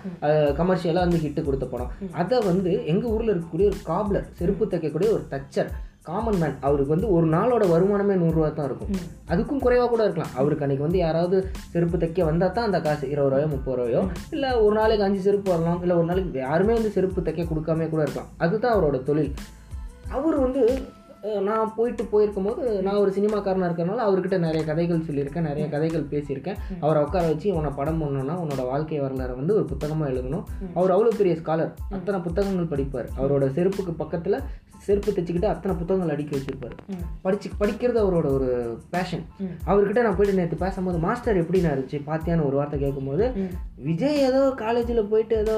கமர்ஷியலாக வந்து ஹிட்டு கொடுத்த படம். அதை வந்து எங்கள் ஊரில் இருக்கக்கூடிய ஒரு காப்லர் செருப்பு தைக்கக்கூடிய ஒரு தச்சர் காமன் மேன் அவருக்கு வந்து ஒரு நாளோட வருமானமே நூறுரூவா தான் இருக்கும். அதுக்கும் குறைவாக கூட இருக்கலாம். அவருக்கு அன்னைக்கு வந்து யாராவது செருப்பு தைக்க வந்தால் தான் அந்த காசு இருபது ரூபாயோ முப்பது ரூபாயோ இல்லை ஒரு நாளைக்கு அஞ்சு செருப்பு வரலாம் இல்லை ஒரு நாளைக்கு யாருமே வந்து செருப்பு தைக்க கொடுக்காம கூட இருக்கலாம். அதுதான் அவரோட தொழில். அவர் வந்து நான் போயிட்டு போயிருக்கும் போது நான் ஒரு சினிமாக்காரனாக இருக்கிறனால அவர்கிட்ட நிறைய கதைகள் சொல்லியிருக்கேன் நிறைய கதைகள் பேசியிருக்கேன். அவரை உட்கார வச்சு உன்னை படம் பண்ணணும்னா உன்னோட வாழ்க்கை வரலாறு வந்து ஒரு புத்தகமாக எழுதணும். அவர் அவ்வளோ பெரிய ஸ்காலர் அத்தனை புத்தகங்கள் படிப்பார். அவரோட செருப்புக்கு பக்கத்தில் செருப்பு தைச்சிக்கிட்டு அத்தனை புத்தகங்கள் அடுக்கி வச்சிருப்பாரு. படிச்சு படிக்கிறது அவரோட ஒரு பேஷன். அவர்கிட்ட நான் போயிட்டு நேற்று பேசும்போது மாஸ்டர் எப்படிண்ணா இருந்துச்சு பாத்தியான்னு ஒரு வார்த்தை கேட்கும்போது. விஜய் ஏதோ காலேஜில் போயிட்டு ஏதோ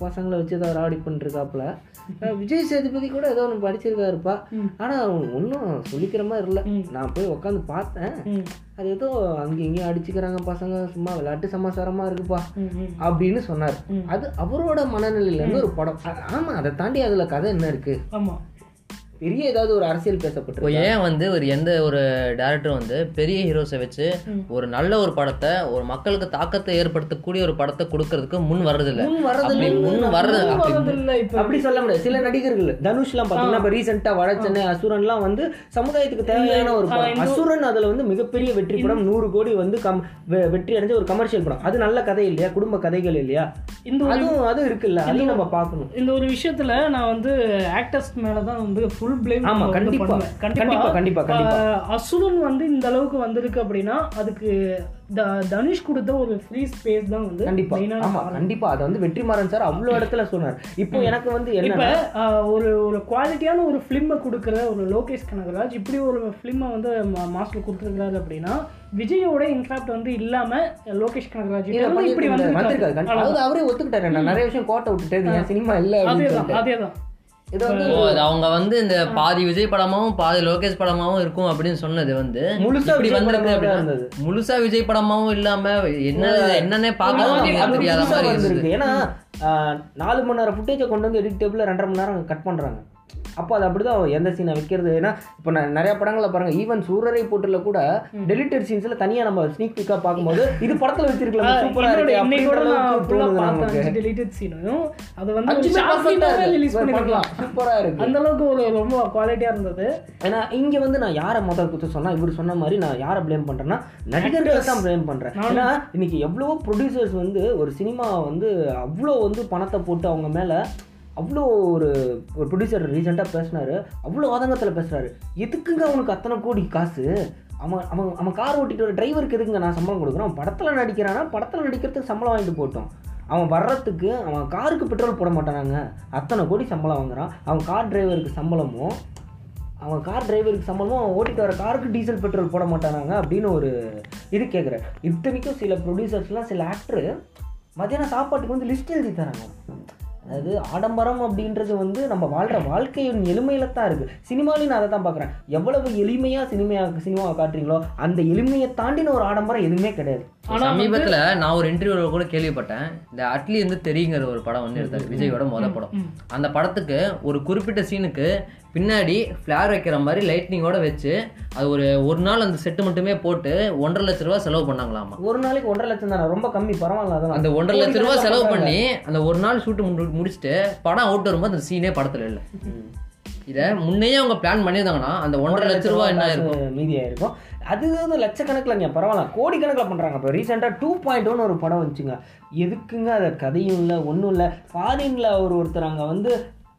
பசங்களை வச்சு ஏதோ ராடி பண்ணிருக்காப்புல விஜய் சேதுபதி கூட ஏதோ ஒன்று படிச்சிருக்காருப்பா. ஆனால் ஒன்றும் சொல்லிக்கிற மாதிரி இல்லை. நான் போய் உட்காந்து பார்த்தேன். அது ஏதோ அங்கேயும் இங்கேயும் அடிச்சுக்கிறாங்க பசங்க சும்மா விளையாட்டு சமாச்சாரமாக இருக்குப்பா. அப்படின்னு சொன்னார். அது அவரோட மனநிலையிலேருந்து ஒரு படம் அ- ஆமா அதை தாண்டி அதில் கதை என்ன இருக்கு ஆமா பெரிய ஏதாவது ஒரு அரசியல் இப்போ பேசப்பட்டிருக்கு ஏன் வந்து ஒரு எந்த ஒரு டேரக்டர் வந்து பெரிய ஹீரோஸை வச்சு. ஒரு நல்ல ஒரு படத்தை ஒரு மக்களுக்கு தாக்கத்தை ஏற்படுத்தக்கூடிய ஒரு படத்தை கொடுக்கறதுக்கு முன் வர்றதில்ல. முன் வர்றது அப்படி சொல்ல முடியாது. சில நடிகர்கள் தனுஷ்லாம் பார்த்தீங்கன்னா இப்போ ரீசெண்டாக வடச்சென்னை அசுரன்லாம் வந்து சமுதாயத்துக்கு தேவையான ஒரு படம். அசுரன் அதில் வந்து மிகப்பெரிய வெற்றி படம். நூறு கோடி வந்து கம் வெ- வெற்றி அடைஞ்ச ஒரு கமர்ஷியல் படம். அது நல்ல கதை இல்லையா? குடும்ப கதைகள் இல்லையா? இந்த ஒரு அது இருக்குல்ல அதையும் நம்ம பார்க்கணும் இந்த ஒரு விஷயத்துல நான் வந்து ஆக்டர்ஸ் மேல தான் வந்து ஃபுல் பிளேம் ஆமா, கண்டிப்பா. கண்டிப்பா, கண்டிப்பா, கண்டிப்பா. அசுரன் வந்து இந்த அளவுக்கு வந்திருக்கு அப்படின்னா அதுக்கு தனுஷ் கொடுத்த ஒரு ஃப்ரீ ஸ்பேஸ் தான் வந்து கண்டிப்பா. ஆமா. கண்டிப்பா. அதை வந்து வெற்றிமாறன் சார் அவ்வளோ இடத்துல சொன்னார். இப்போ எனக்கு வந்து என்ன ஒரு ஒரு குவாலிட்டியான ஒரு ஃபிலிமை கொடுக்குற ஒரு லோகேஷ் கனகராஜ் இப்படி ஒரு ஃபிலிமை வந்து மாஸ்டர் கொடுத்துருக்காரு அப்படின்னா விஜயோட இன்ஃபேக்ட் வந்து இல்லாம லோகேஷ் கனகராஜ் இப்படி கண்டிப்பா. அதாவது அவரே ஒத்துக்கிட்டாரு. நான் நிறைய விஷயம் கோட்டை விட்டுட்டேன் சினிமா இல்லை அதேதான் அதேதான். வந்து அவங்க வந்து இந்த பாதி விஜய் படமாவும் பாதி லோகேஷ் படமாவும் இருக்கும் அப்படின்னு சொன்னது வந்து முழுசா இப்படி விஜய் வந்திருக்கு. முழுசா விஜய் படமாவும் இல்லாம என்ன என்னன்னே பார்க்க அது முடியாது அது தெரியாத மாதிரி. இருந்தது ஏன்னா ஆஹ், நாலு மணி நேரம் ஃபுட்டேஜை கொண்டு வந்து எடிட் டேபிள் ரெண்டரை மணி நேரம் கட் பண்றாங்க அப்போ அது அப்படிதான் எந்த சீனை வைக்கிறது? ஏன்னா இப்போ நான் நிறைய படங்களை பாருங்க ஈவன் சூரரை போட்டுல கூட டெலிட்டட் சீன்ஸ்ல தனியா நம்ம ஸ்னீக் பிக்கா பார்க்கும்போது இது படத்துல வச்சிருக்கலாம் சூப்பரா என்னோட இருக்கு இன்னைக்கு கூட அப்படின்ற நான் அளவுக்கு ஃபுல்லா தோணுது பார்த்தேன் நமக்கு. அஞ்சு deleted scene-யும். அது வந்து release பண்ணிருக்கலாம். சூப்பரா இருக்கு. அந்த அளவுக்கு ஒரு ரொம்ப குவாலிட்டியா இருந்தது. ஏன்னா இங்க வந்து நான் யாரை முதல் குத்த சொன்னா இவர் சொன்ன மாதிரி நான் யாரை ப்ளேம் பண்றேன்னா நடிகர்களை தான் ப்ளேம் பண்றேன். ஏன்னா இன்னைக்கு எவ்வளவோ ப்ரொடியூசர்ஸ் வந்து ஒரு சினிமா வந்து அவ்வளோ வந்து பணத்தை போட்டு அவங்க மேல அவ்வளோ ஒரு ஒரு ப்ரொடியூசர் ரீசெண்டாக பேசினார். அவ்வளோ ஆதங்கத்தில் பேசுகிறாரு எதுக்குங்க அவனுக்கு அத்தனை கோடி காசு? அவன் அவன் அவன் கார் ஓட்டிட்டு வர டிரைவருக்கு எதுக்குங்க நான் சம்பளம் கொடுக்குறேன் அவன் படத்தில் நடிக்கிறானா? படத்தில் நடிக்கிறதுக்கு சம்பளம் வாங்கிட்டு போட்டோம் அவன் வர்றதுக்கு அவன் காருக்கு பெட்ரோல் போட மாட்டானாங்க. அத்தனை கோடி சம்பளம் வாங்குறான். அவன் கார் டிரைவருக்கு சம்பளமும் அவன் கார் டிரைவருக்கு சம்பளமும் அவன் ஓட்டிட்டு வர காருக்கு டீசல் பெட்ரோல் போட மாட்டானாங்க அப்படின்னு ஒரு இது கேட்குறேன் இத்தனைக்கும் சில ப்ரொடியூசர்ஸ்லாம் சில ஆக்டரு மத்தியானம் சாப்பாட்டுக்கு வந்து லிஸ்ட் எழுதி தராங்க. அதாவது ஆடம்பரம் அப்படின்றது வந்து நம்ம வாழ்கிற வாழ்க்கையின் எளிமையில தான் இருக்குது சினிமாலையும் நான் அதை தான் பார்க்குறேன். எவ்வளவு எளிமையாக சினிமையா சினிமாவை காட்டுறீங்களோ அந்த எளிமையை தாண்டின ஒரு ஆடம்பரம் எதுவுமே கிடையாது. சமீபத்துல நான் ஒரு இன்டர்வியூல கூட கேள்விப்பட்டேன். இந்த அட்லி வந்து தெரியுங்கிற ஒரு படம் வந்து எடுத்தாரு. விஜயோட மொத படம். அந்த படத்துக்கு ஒரு குறிப்பிட்ட சீனுக்கு பின்னாடி ஃபிளார் வைக்கிற மாதிரி லைட்னிங்கோட வச்சு அது ஒரு ஒரு நாள் அந்த செட்டு மட்டுமே போட்டு ஒன்றரை லட்ச ரூபா செலவு பண்ணாங்களாமா? ஒரு நாளைக்கு ஒன்றரை லட்சம் தானே? ரொம்ப கம்மி பரவாயில்ல அதெல்லாம். அந்த ஒன்றரை லட்ச ரூபா செலவு பண்ணி அந்த ஒரு நாள் ஷூட் முடிச்சுட்டு படம் அவுட் வரும்போது அந்த சீனே படத்துல இல்லை. இதை முன்னையே அவங்க பிளான் பண்ணியிருந்தாங்கன்னா அந்த ஒன்றரை லட்ச ரூபா என்ன இருக்கும்? மீதியாக இருக்கும் அது வந்து லட்சக்கணக்கில் பரவாயில்ல. கோடி கணக்கில் பண்ணுறாங்க இப்போ ரீசெண்டாக டூ பாயிண்ட் ஒன் ஒரு படம் வந்துச்சுங்க. எதுக்குங்க அது கதையும் இல்லை ஒன்றும் இல்லை. ஃபாரினில் ஒரு ஒருத்தர் அங்கே வந்து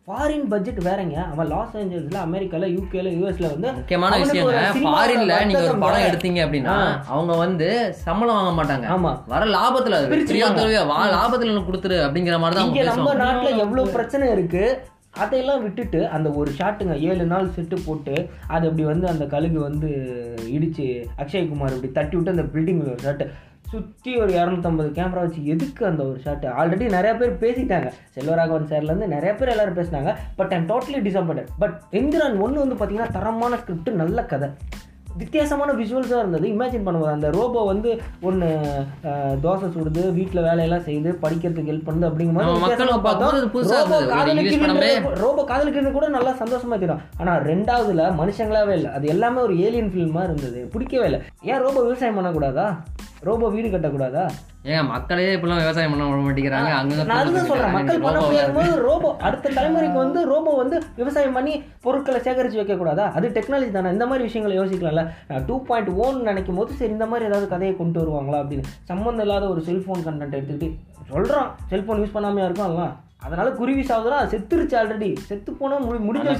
ஃபாரின் பட்ஜெட் வேறங்க. அவன் லாஸ் ஏஞ்சல்ஸ்ல அமெரிக்கால யூகேல யூஎஸ்ல வந்து முக்கியமான சினிமாவோட ஃபாரின்ல நீங்க ஒரு படம். எடுத்தீங்க அப்படின்னா அவங்க வந்து சம்பளம் வாங்க மாட்டாங்க. ஆமா. வர லாபத்துல வா லாபத்துல கொடுத்துரு அப்படிங்கிற மாதிரி தான் இங்க நம்ம நாட்டுல எவ்வளவு பிரச்சனை இருக்கு? அதையெல்லாம் விட்டுட்டு அந்த ஒரு ஷாட்டுங்க ஏழு நாள் செட்டு போட்டு அது அப்படி வந்து அந்த கழுகு வந்து இடிச்சு அக்ஷய்குமார் இப்படி தட்டி விட்டு அந்த பில்டிங் ஷாட்டு. சுற்றி ஒரு இரநூத்தம்பது கேமரா வச்சு எதுக்கு அந்த ஒரு ஷாட்டு ஆல்ரெடி நிறைய பேர் பேசிட்டாங்க. செல்வராகவன் சார்லேருந்து நிறைய பேர் எல்லாரும் பேசினாங்க. But I'm totally disappointed but Enthiran ஒன்று வந்து பார்த்தீங்கன்னா தரமான ஸ்கிரிப்ட் நல்ல கதை. வித்தியாசமான விஷுவல்ஸாக இருந்தது. இமேஜின் பண்ணுவது அந்த ரோபோ வந்து ஒன்று தோசை சுடுது வீட்டில் வேலையெல்லாம் செய்து படிக்கிறதுக்கு ஹெல்ப் பண்ணுது அப்படிங்கும்போது ரோபோ காதலிக்கிறது கூட நல்லா சந்தோஷமா தெரியும். ஆனால் ரெண்டாவதுல மனுஷங்களாவே இல்லை. அது எல்லாமே ஒரு ஏலியன் ஃபில்மாக இருந்தது. பிடிக்கவே இல்லை. ஏன் ரோபோ விவசாயம் பண்ணக்கூடாதா? ரோபோ வீடு கட்டக்கூடாதா? ஏன் மக்களே இப்பெல்லாம் விவசாயம் பண்ண விட மாட்டேங்கிறாங்க. அங்க நான் அதுதான் சொல்றேன். மக்கள் பண்ண முடியாதும்போது ரோபோ அடுத்த தலைமுறைக்கு வந்து ரோபோ வந்து விவசாயம் பண்ணி பொருட்களை சேகரித்து வைக்கக்கூடாதா? அது டெக்னாலஜி தானே. இந்த மாதிரி விஷயங்களை யோசிக்கலாம்ல. டூ பாயிண்ட் ஓன் நினைக்கும் போது சரி இந்த மாதிரி ஏதாவது கதையை கொண்டு வருவாங்களா அப்படின்னு. சம்மந்தம் இல்லாத ஒரு செல்ஃபோன் கண்டென்ட் எடுத்துக்கிட்டு சொல்கிறான் செல்ஃபோன் யூஸ் பண்ணாமையா இருக்கும் அதெல்லாம். அதனால குருவி சாகுதுனா அது செத்துருச்சு ஆல்ரெடி செத்து போனா முடி- முடிஞ்ச வேலை.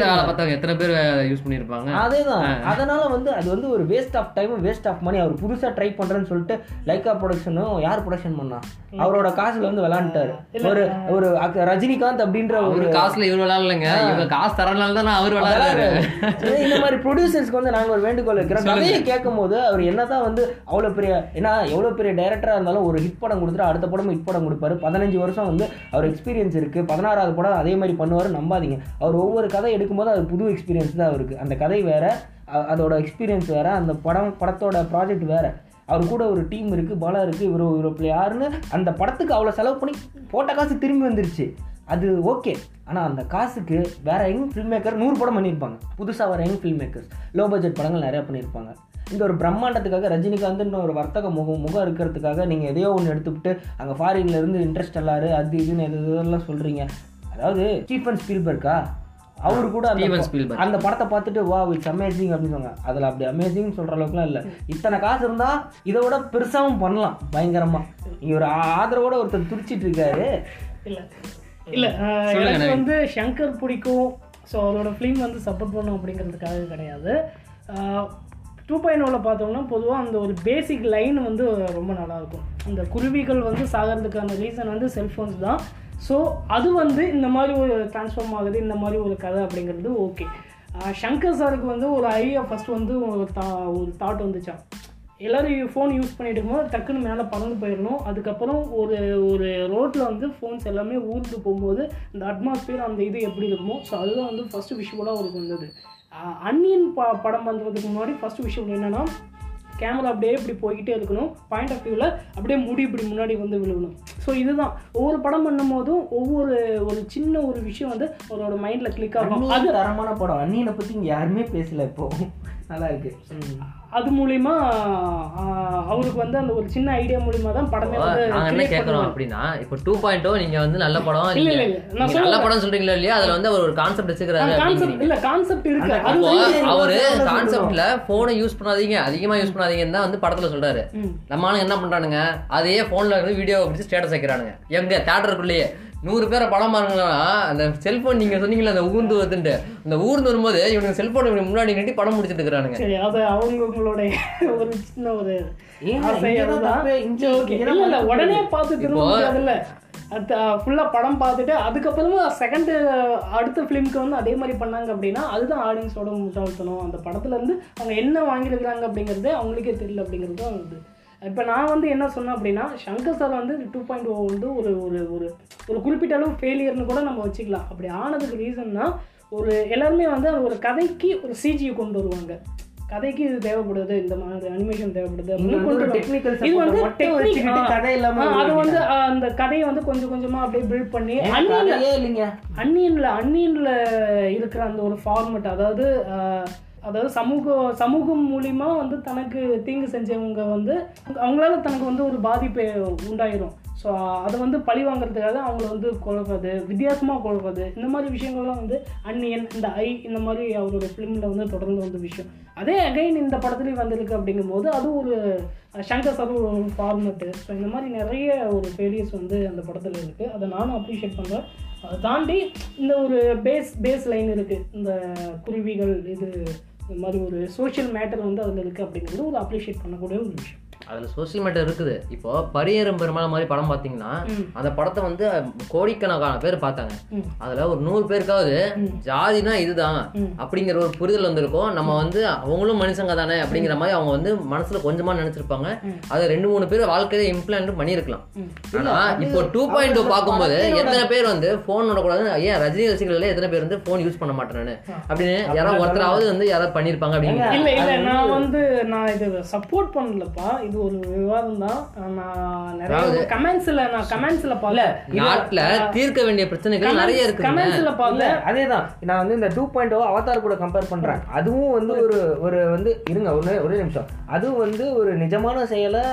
பார்த்தவங்க எத்தனை பேர் யூஸ் பண்ணியிருப்பாங்க அதேதான். அதனால வந்து அது வந்து ஒரு waste of time waste of money அவர் புதுசா ட்ரை பண்றேன்னு சொல்லிட்டு லைக்கா ப்ரொடக்ஷனும் யார் ப்ரொடக்ஷன் பண்ணா? அவரோட காசுல வந்து விளையாண்டுட்டாரு. ஒரு ஒரு ரஜினிகாந்த் அப்படின்ற ஒரு காசுல இவர் விளையாடலைங்க இவங்க காசு தரனால தான் அவர் விளையாடுறாரு. சரி, இந்த மாதிரி ப்ரொடியூசர்ஸ்க்கு வந்து நாங்க ஒரு வேண்டுகோள் வைக்கிறோம். கதையை கேட்கும் போது அவர் என்னதான் வந்து அவ்வளவு பெரிய ஏன்னா எவ்வளவு பெரிய டைரக்டரா இருந்தாலும் ஒரு ஹிட் படம் கொடுத்துட்டு அடுத்த படம் ஹிட் படம் கொடுப்பாரு. பதினஞ்சு வருஷம் வந்து அவர் எக்ஸ்பீரியன்ஸ் இருக்குது பதினாறாவது படம் அதே மாதிரி பண்ணுவார் நம்பாதீங்க. அவர் ஒவ்வொரு கதை எடுக்கும்போது அது புது எக்ஸ்பீரியன்ஸ் தான் அவருக்கு. அந்த கதை வேறு அதோட எக்ஸ்பீரியன்ஸ் வேறு அந்த படம் படத்தோட ப்ராஜெக்ட் வேறு. அவர் கூட ஒரு டீம் இருக்குது பாலா இருக்குது இவர் இவர் யாருன்னு அந்த படத்துக்கு அவ்வளோ செலவு பண்ணி போட்ட காசு திரும்பி வந்துருச்சு. அது ஓகே ஆனால் அந்த காசுக்கு வேறு யங் ஃபில்ம் மேக்கர் நூறு படம் பண்ணியிருப்பாங்க. புதுசாக வர young film makers low budget படங்கள் நிறையா பண்ணியிருப்பாங்க. இந்த ஒரு பிரம்மாண்டத்துக்காக ரஜினிகாந்த்ன்ற ஒரு வர்த்தக முகம் முகம் இருக்கிறதுக்காக நீங்கள் எதையோ ஒன்று எடுத்துக்கிட்டு அங்கே ஃபாரின்ல இருந்து இன்ட்ரெஸ்ட் எல்லாரு அது இதுன்னு எது இதெல்லாம் சொல்கிறீங்க அதாவது ஸ்டீஃபன் ஸ்பீல்பர்க்கா அவரு கூட அந்த படத்தை பார்த்துட்டு வா இட்ஸ் அமேசிங் அப்படின்னு சொன்னாங்க. அதில் அப்படி அமேசிங் சொல்கிற அளவுக்குலாம் இல்லை. இத்தனை காசு இருந்தால் இதை விட பெருசாகவும் பண்ணலாம் பயங்கரமாக இவர் ஆதரவோட ஒருத்தர் துடிச்சிட்டு இருக்காரு. இல்லை. இல்லை எனக்கு. வந்து ஷங்கர் பிடிக்கும். ஸோ அவரோட ஃபிலிம் வந்து சப்போர்ட் பண்ணும் அப்படிங்கிறதுக்காக கிடையாது. டூ பாயிண்ட் ஓவில் பார்த்தோம்னா பொதுவாக அந்த ஒரு பேசிக் லைன் வந்து ரொம்ப நல்லாயிருக்கும். அந்த குருவிகள் வந்து சாகிறதுக்கான ரீசன் வந்து செல்ஃபோன்ஸ் தான். ஸோ அது வந்து இந்த மாதிரி ஒரு ட்ரான்ஸ்ஃபார்ம் ஆகுது இந்த மாதிரி ஒரு கதை அப்படிங்கிறது ஓகே ஷங்கர் சாருக்கு வந்து ஒரு ஐடியா ஃபஸ்ட் வந்து ஒரு தா ஒரு தாட் வந்துச்சான் எல்லோரும் ஃபோன் யூஸ் பண்ணிட்டு இருக்கும்போது டக்குன்னு மேலே பறந்து போயிடணும் அதுக்கப்புறம் ஒரு ஒரு ரோட்டில் வந்து ஃபோன்ஸ் எல்லாமே ஊர்ந்து போகும்போது இந்த அட்மாஸ்பியர் அந்த இது எப்படி இருக்குமோ ஸோ அதுதான் வந்து ஃபஸ்ட்டு விஷுவலாக அவருக்கு வந்தது அன்னியன் ப படம் பண்ணுறதுக்கு முன்னாடி ஃபஸ்ட்டு விஷயம் என்னென்னா கேமரா அப்படியே இப்படி போய்கிட்டே இருக்கணும். பாயிண்ட் ஆஃப் வியூவில் அப்படியே முடி இப்படி முன்னாடி வந்து விழுகணும். ஸோ இதுதான். ஒவ்வொரு படம் பண்ணும்போதும் ஒவ்வொரு ஒரு சின்ன ஒரு விஷயம் வந்து அவரோட மைண்டில் கிளிக் ஆகும். அது தரமான படம். அந்நியனை பத்தி இங்க யாருமே பேசல இப்போ. நல்லா இருக்கு ம். அது மூலிமா அவருக்கு வந்து அந்த ஒரு சின்ன ஐடியா மூலிமா தான் படமே வந்து நாங்க என்ன கேட்கறோம். அப்படின்னா இப்போ டூ பாயிண்ட் நீங்க வந்து நல்ல படம் இல்ல, இல்ல, நல்ல. படம் சொல்றீங்களா இல்லையா அதுல வந்து அவர் ஒரு கான்செப்ட் வச்சுக்கிறாரு கான்செப்ட் இல்ல கான்செப்ட் இருக்கு அவரு. கான்செப்ட்ல போனை யூஸ் பண்ணாதீங்க அதிகமா யூஸ் பண்ணாதீங்கன்னு தான் வந்து படத்துல சொல்றாரு ம். நம்ம ஆளுங்க என்ன பண்றானுங்க அதே போன்ல இருந்து வீடியோ பிடிச்சி ஸ்டேட்டஸ் வைக்கிறானுங்க எங்க தேட்டருக்குள்ளேயே நூறு பேரை படம் பாருங்கன்னா அந்த செல்போன் நீங்க சொன்னீங்களா அந்த ஊர்ந்து வருதுன்ட்டு. அந்த ஊர்ந்து வரும்போது இவனுக்கு செல்போன் முன்னாடி நிட்டி படம் முடிச்சிட்டு இருக்கிறானுங்க. சரி அது அவங்க ஒரு சின்ன. உடனே பார்த்து திரும்ப இப்போ- முடியாதுல்ல. அது ஃபுல்லா படம் பார்த்துட்டு அதுக்கப்புறமா செகண்ட் அடுத்த ஃபிலிம்க்கு வந்து அதே மாதிரி பண்ணாங்க அப்படின்னா அதுதான் ஆடியன்ஸோட முட்டாள்தனம். அந்த படத்துல இருந்து அவங்க என்ன வாங்கியிருக்கிறாங்க அப்படிங்கிறது அவங்களுக்கே தெரியல அப்படிங்கிறது தான் இது. இப்போ நான் வந்து என்ன சொன்னேன் அப்படின்னா சங்கர் சார் வந்து டூ பாயிண்ட் ஓ வந்து ஒரு ஒரு ஒரு ஒரு குறிப்பிட்ட அளவு ஃபெயிலியர்னு கூட நம்ம வச்சுக்கலாம். அப்படி ஆனதுக்கு ரீசன்னா ஒரு எல்லாருமே வந்து ஒரு கதைக்கு ஒரு சிஜியை கொண்டு வருவாங்க. கதைக்கு இது தேவைப்படுது இந்த மாதிரி அனிமேஷன் தேவைப்படுது இது வந்து அது வந்து அந்த கதையை வந்து கொஞ்சம் கொஞ்சமா அப்படியே பில்ட் பண்ணி அன்னியன்ல அன்னியன்ல அன்னியன்ல இருக்கிற அந்த ஒரு ஃபார்மட் அதாவது அதாவது சமூக சமூகம் மூலிமா வந்து தனக்கு தீங்கு செஞ்சவங்க வந்து அவங்களால தனக்கு வந்து ஒரு பாதிப்பு உண்டாயிரும். ஸோ அதை வந்து பழி வாங்குறதுக்காக அவங்கள வந்து குழப்பது வித்தியாசமாக குழப்பது இந்த மாதிரி விஷயங்கள்லாம் வந்து அன்னியன் இந்த ஐ இந்த மாதிரி அவரோட ஃபிலிமில் வந்து தொடர்ந்து வந்த விஷயம். அதே அகைன் இந்த படத்துலேயும் வந்திருக்கு அப்படிங்கும்போது அது ஒரு சங்கர் சார் ஒரு ஃபார்மெட்டு ஸோ இந்த மாதிரி நிறைய ஒரு ஃபெயிலியர்ஸ் வந்து அந்த படத்தில் இருக்குது அதை நானும் அப்ரிஷியேட் பண்ணுறேன் அதை தாண்டி இந்த ஒரு பேஸ் பேஸ் லைன் இருக்குது இந்த குருவிகள் இது இந்த மாதிரி ஒரு சோஷியல் மேட்டர் வந்து அதில் இருக்குது அப்படிங்கிறது ஒரு அப்ரிஷியேட் பண்ணக்கூடிய ஒரு விஷயம். அதுல சோசியல் மீடியா இருக்குது. இப்போ பரியரும் பெருமாள் மாதிரி படம் பாத்தீங்கன்னா ம். அந்த படத்தை வந்து கோடிக்கணக்கான பேர் பார்த்தாங்க. அதுல ஒரு நூறு பேருக்காவது ஜாதினா இதுதான். அப்படிங்கிற ஒரு புரிதல் வந்திருக்கும். நம்ம வந்து அவங்களும் மனுஷங்க தானே அப்படிங்கிற மாதிரி அவங்க வந்து மனசுல கொஞ்சமா நினைச்சிருப்பாங்க. அதை ரெண்டு மூணு பேர் வாழ்க்கையில இம்ப்ளான்ட் பண்ணியிருக்கலாம். ம். ஆனா இப்போ டூ பாயிண்ட் டூ பார்க்கும்போது எத்தனை பேர் வந்து போன் விடக்கூடாது ஏன் ரஜினி ரசிகர்கள் எத்தனை பேர் வந்து போன் யூஸ் பண்ண மாட்டேன்னு அப்படின்னு யாராவது ஒருத்தராவது வந்து யாராவது பண்ணியிருப்பாங்க அப்படின்னு. இல்ல இல்ல நான் வந்து நான் இது சப்போர்ட் பண்ணலப்பா. இது ஒரு விவாதம் தான். நான் நிறைய கமெண்ட்ஸ்ல நான் கமெண்ட்ஸ்ல பார்த்தேன் நாட்டுல தீர்க்க வேண்டிய பிரச்சனைகள் நிறைய இருக்குங்க. கமெண்ட்ஸ்ல பார்த்தேன் அதேதான். நான் வந்து இந்த டூ பாயிண்ட் அவதார் கூட கம்பேர் பண்றேன். அதுவும் வந்து ஒரு ஒரு வந்து இருங்க ஒரே ஒரே நிமிஷம். அதுவும் வந்து ஒரு நிஜமான செயலை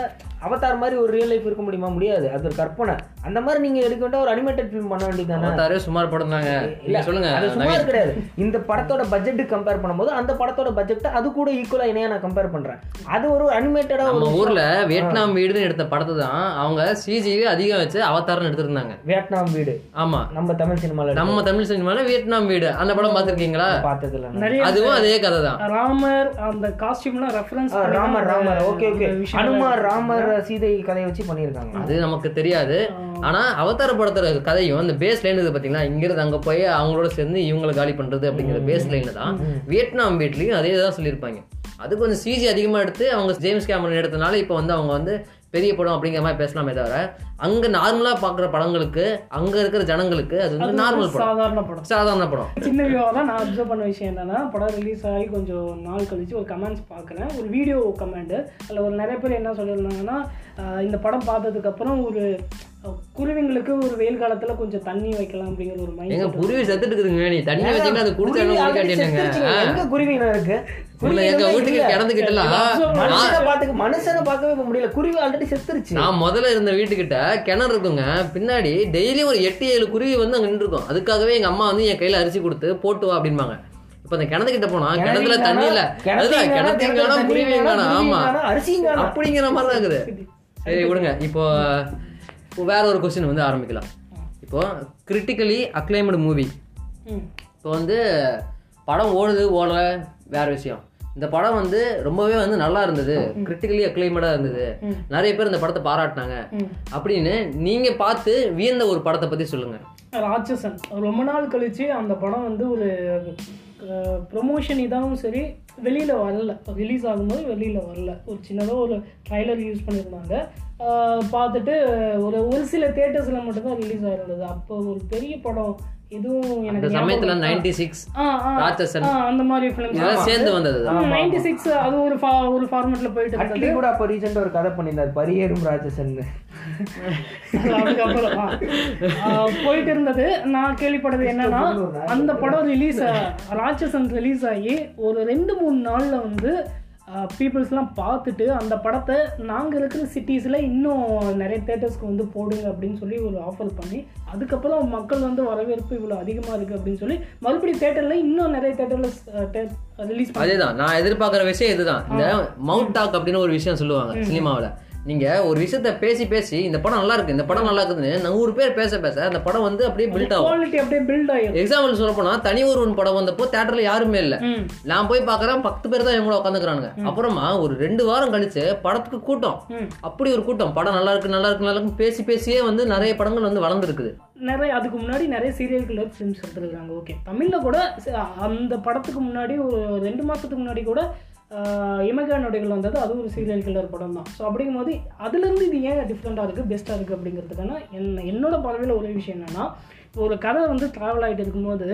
அவதார் மாதிரி ஒரு ரியல் லைஃப் இருக்க முடியுமா? முடியாது. அது ஒரு கற்பனை. அந்த மாதிரி நீங்க எடுக்க வேண்டிய ஒரு அனிமேட்டட் ஃபிலிம் பண்ண வேண்டியதானே அவதாரே சுமார் படம் தாங்க. இல்ல சொல்லுங்க. அது நவீன். கிடையாது. இந்த படத்தோட பட்ஜெட் கம்பேர் பண்ணும்போது அந்த படத்தோட பட்ஜெட் அது கூட ஈக்குவலா இணையா நான் கம்பேர் பண்றேன். அது ஒரு அனிமேட்டடா நம்ம ஊர்ல வியட்நாம் வீடுன்னு எடுத்த படத்தை தான் அவங்க சிஜிவே அதிகம் வச்சு அவதாரம்னு எடுத்திருந்தாங்க. வியட்நாம் வீடு. ஆமா. நம்ம தமிழ் சினிமால நம்ம தமிழ் சினிமால வியட்நாம் வீடு. அந்த படம் பார்த்திருக்கீங்களா? பார்த்தது இல்ல நான். நிறைய அதுவும் அதே கதை தான். ராமர் அந்த காஸ்டியூம்லாம் reference Ramar Ramar. Okay okay. Anumar Ramar Seethai கதையை வச்சு பண்ணியிருக்காங்க. அது நமக்கு தெரியாது. ஆனா அவதார படத்தோட கதையும் அந்த பேஸ் லைன் இது பாத்தீங்களா? இங்கிருந்து அங்க போய் அவங்களோட சேர்ந்து இவங்களை காலி பண்றது அப்படிங்கிற பேஸ் லைன்ல தான் வியட்நாம் வீட்லயும் அதே தான் சொல்லியிருப்பாங்க. அது கொஞ்சம் சிஜி அதிகமா எடுத்து அவங்க ஜேம்ஸ் கேமரன் எடுத்தனால இப்போ வந்து அவங்க வந்து பெரிய படம் அப்படிங்கிற மாதிரி பேசலாமே தவிர அங்க நார்மலா பாக்குற படங்களுக்கு அங்க இருக்கிற ஜனங்களுக்கு அது வந்து நார்மல் படம். சாதாரண படம். சாதாரண படம். சின்ன வியூவாக நான் அப்சர்வ் பண்ண விஷயம் என்னன்னா படம் ரிலீஸ் ஆகி கொஞ்சம் நாள் கழிச்சு ஒரு கமெண்ட்ஸ் பார்க்குறேன் ஒரு வீடியோ கமெண்ட் அதில் ஒரு நிறைய பேர் என்ன சொல்லியிருந்தாங்கன்னா இந்த படம் பார்த்ததுக்கப்புறம் ஒரு அஹ், குருவிங்களுக்கு ஒரு வெயில் காலத்தில் கொஞ்சம் தண்ணி வைக்கலாம் அப்படிங்கிற ஒரு எங்க மைண்ட் குருவி செத்துட்டு இருக்குதுங்க. நீ தண்ணி வச்சீங்கன்னா அது குடிச்சாலும். எங்க குருவி இனம் இருக்கு? எங்க வீட்டுக்கு கிடந்துக்கிட்டலாம் மனுஷனை பார்த்துக்க மனுஷனை பார்க்கவே முடியல. குருவி ஆல்ரெடி செத்துருச்சு. நான் முதல்ல இருந்த வீட்டுக்கிட்ட கிணறு இருக்குங்க. பின்னாடி டெய்லி ஒரு எட்டு ஏழு குருவி வந்து அங்க நின்றுருக்கும். அதுக்காகவே எங்க அம்மா வந்து என் கையில அரிசி கொடுத்து போட்டு வா அப்படிம்பாங்க. இப்ப அந்த கிணத்து கிட்ட போனா கிணத்துல தண்ணி இல்ல. அதுதான் கிணத்தையும் காணோம் குருவியும் காணோம் ஆமா. அரிசியும் அப்படிங்கிற மாதிரி தான் இருக்குது. சரி விடுங்க. இப்போ இப்போ வேற ஒரு கொஸ்டின் வந்து ஆரம்பிக்கலாம். இப்போ கிரிட்டிக்கலி அக்ளைம்டு மூவி இப்போ வந்து படம் ஓடுது ஓடல வேற விஷயம். இந்த படம் வந்து ரொம்பவே வந்து நல்லா இருந்தது. கிரிட்டிக்கலி அக்ளைமடா இருந்தது. நிறைய பேர் இந்த படத்தை பாராட்டினாங்க. அப்படின்னு நீங்க பார்த்து வியந்த ஒரு படத்தை பத்தி சொல்லுங்க. ராட்சசன். ரொம்ப நாள் கழிச்சு அந்த படம் வந்து ஒரு ப்ரொமோஷன் இதாகவும் சரி வெளியில் வரல. ரிலீஸ் ஆகும்போது வெளியில் வரல. ஒரு சின்னதாக ஒரு ட்ரைலர் யூஸ் பண்ணியிருந்தாங்க. பார்த்துட்டு ஒரு ஒரு சில தேட்டர்ஸில் மட்டும்தான் ரிலீஸ் ஆகிருந்தது அப்போ ஒரு பெரிய படம் அந்த எனக்கு சமயத்துல ஞாபகம்- நைன்டி சிக்ஸ் ஆ, ஆ, ராட்சசன். ஆ, அந்த மாதிரி ஃபிலிம்ஸ் இதெல்லாம் சேர்ந்து வந்தது. அது ஒரு ஒரு ஃபார்மேட்டில் போயிட்டு இருந்தது. அட்லி கூட அப்ப ரீசெண்டா ஒரு கதை பண்ணியிருந்தார் பரியேறும் ராட்சசன் போயிட்டு இருந்தது. நான் கேள்விப்பட்டது என்னன்னா அந்த படம் ரிலீஸ் ராட்சசன் ரிலீஸ் ஆகி ஒரு ரெண்டு மூணு நாள்ல வந்து பீப்புள்ஸ்லாம் பார்த்துட்டு அந்த படத்தை நாங்கள் இருக்கிற சிட்டிஸில் இன்னும் நிறைய தேட்டர்ஸ்க்கு வந்து போடுங்க அப்படின்னு சொல்லி ஒரு ஆஃபர் பண்ணி அதுக்கப்புறம் மக்கள் வந்து வரவேற்பு இவ்வளோ அதிகமாக இருக்குது அப்படின்னு சொல்லி மறுபடியும் தேட்டரில் இன்னும் நிறைய தேட்டரில் ரிலீஸ் பண்ணி அதேதான் நான் எதிர்பார்க்குற விஷயம் இதுதான். இந்த மவுண்ட் டாக் அப்படின்னு ஒரு விஷயம் சொல்லுவாங்க சினிமாவில். நீங்க ஒரு விஷயத்த பேசி பேசி இந்த படம் நல்லா இருக்கு இந்த படம் நல்லா இருக்குதுன்னு நூறு பேர் பேச பேச அந்த படம் வந்து அப்படியே பில்ட் ஆகும். குவாலிட்டி அப்படியே பில்ட் ஆகிடும் எக்ஸாம்பிள் சொல்ல போனா தனி ஒருவன் படம் வந்தப்போ தேட்டர்ல யாருமே இல்ல. நான் போய் பார்க்கறேன் பத்து பேர் தான் என் கூட உட்காந்துக்கிறானுங்க. அப்புறமா ஒரு ரெண்டு வாரம் கழிச்சு படத்துக்கு கூட்டம். அப்படி ஒரு கூட்டம். படம் நல்லா இருக்கு நல்லா இருக்கு நல்லா இருக்கு. பேசி பேசியே வந்து நிறைய படங்கள் வந்து வளர்ந்துருக்குது. நிறைய அதுக்கு முன்னாடி நிறைய சீரியல் கில்லர் ஃபிலிம்ஸ் எடுத்துருக்காங்க. ஓகே தமிழில் கூட அந்த படத்துக்கு முன்னாடி ஒரு ரெண்டு மாதத்துக்கு முன்னாடி கூட இமகா நொடிகள் வந்தது. அது ஒரு சீரியல் கில்லர் படம் தான். ஸோ அப்படிங்கும்போது அதுலேருந்து இது ஏன் டிஃப்ரெண்ட்டாக இருக்குது பெஸ்ட்டாக இருக்குது அப்படிங்கிறதுக்கான என்ன என்னோட பார்வையில் ஒரே விஷயம் என்னென்னா ஒரு கதை வந்து ட்ராவல் ஆகிட்டு இருக்கும்போது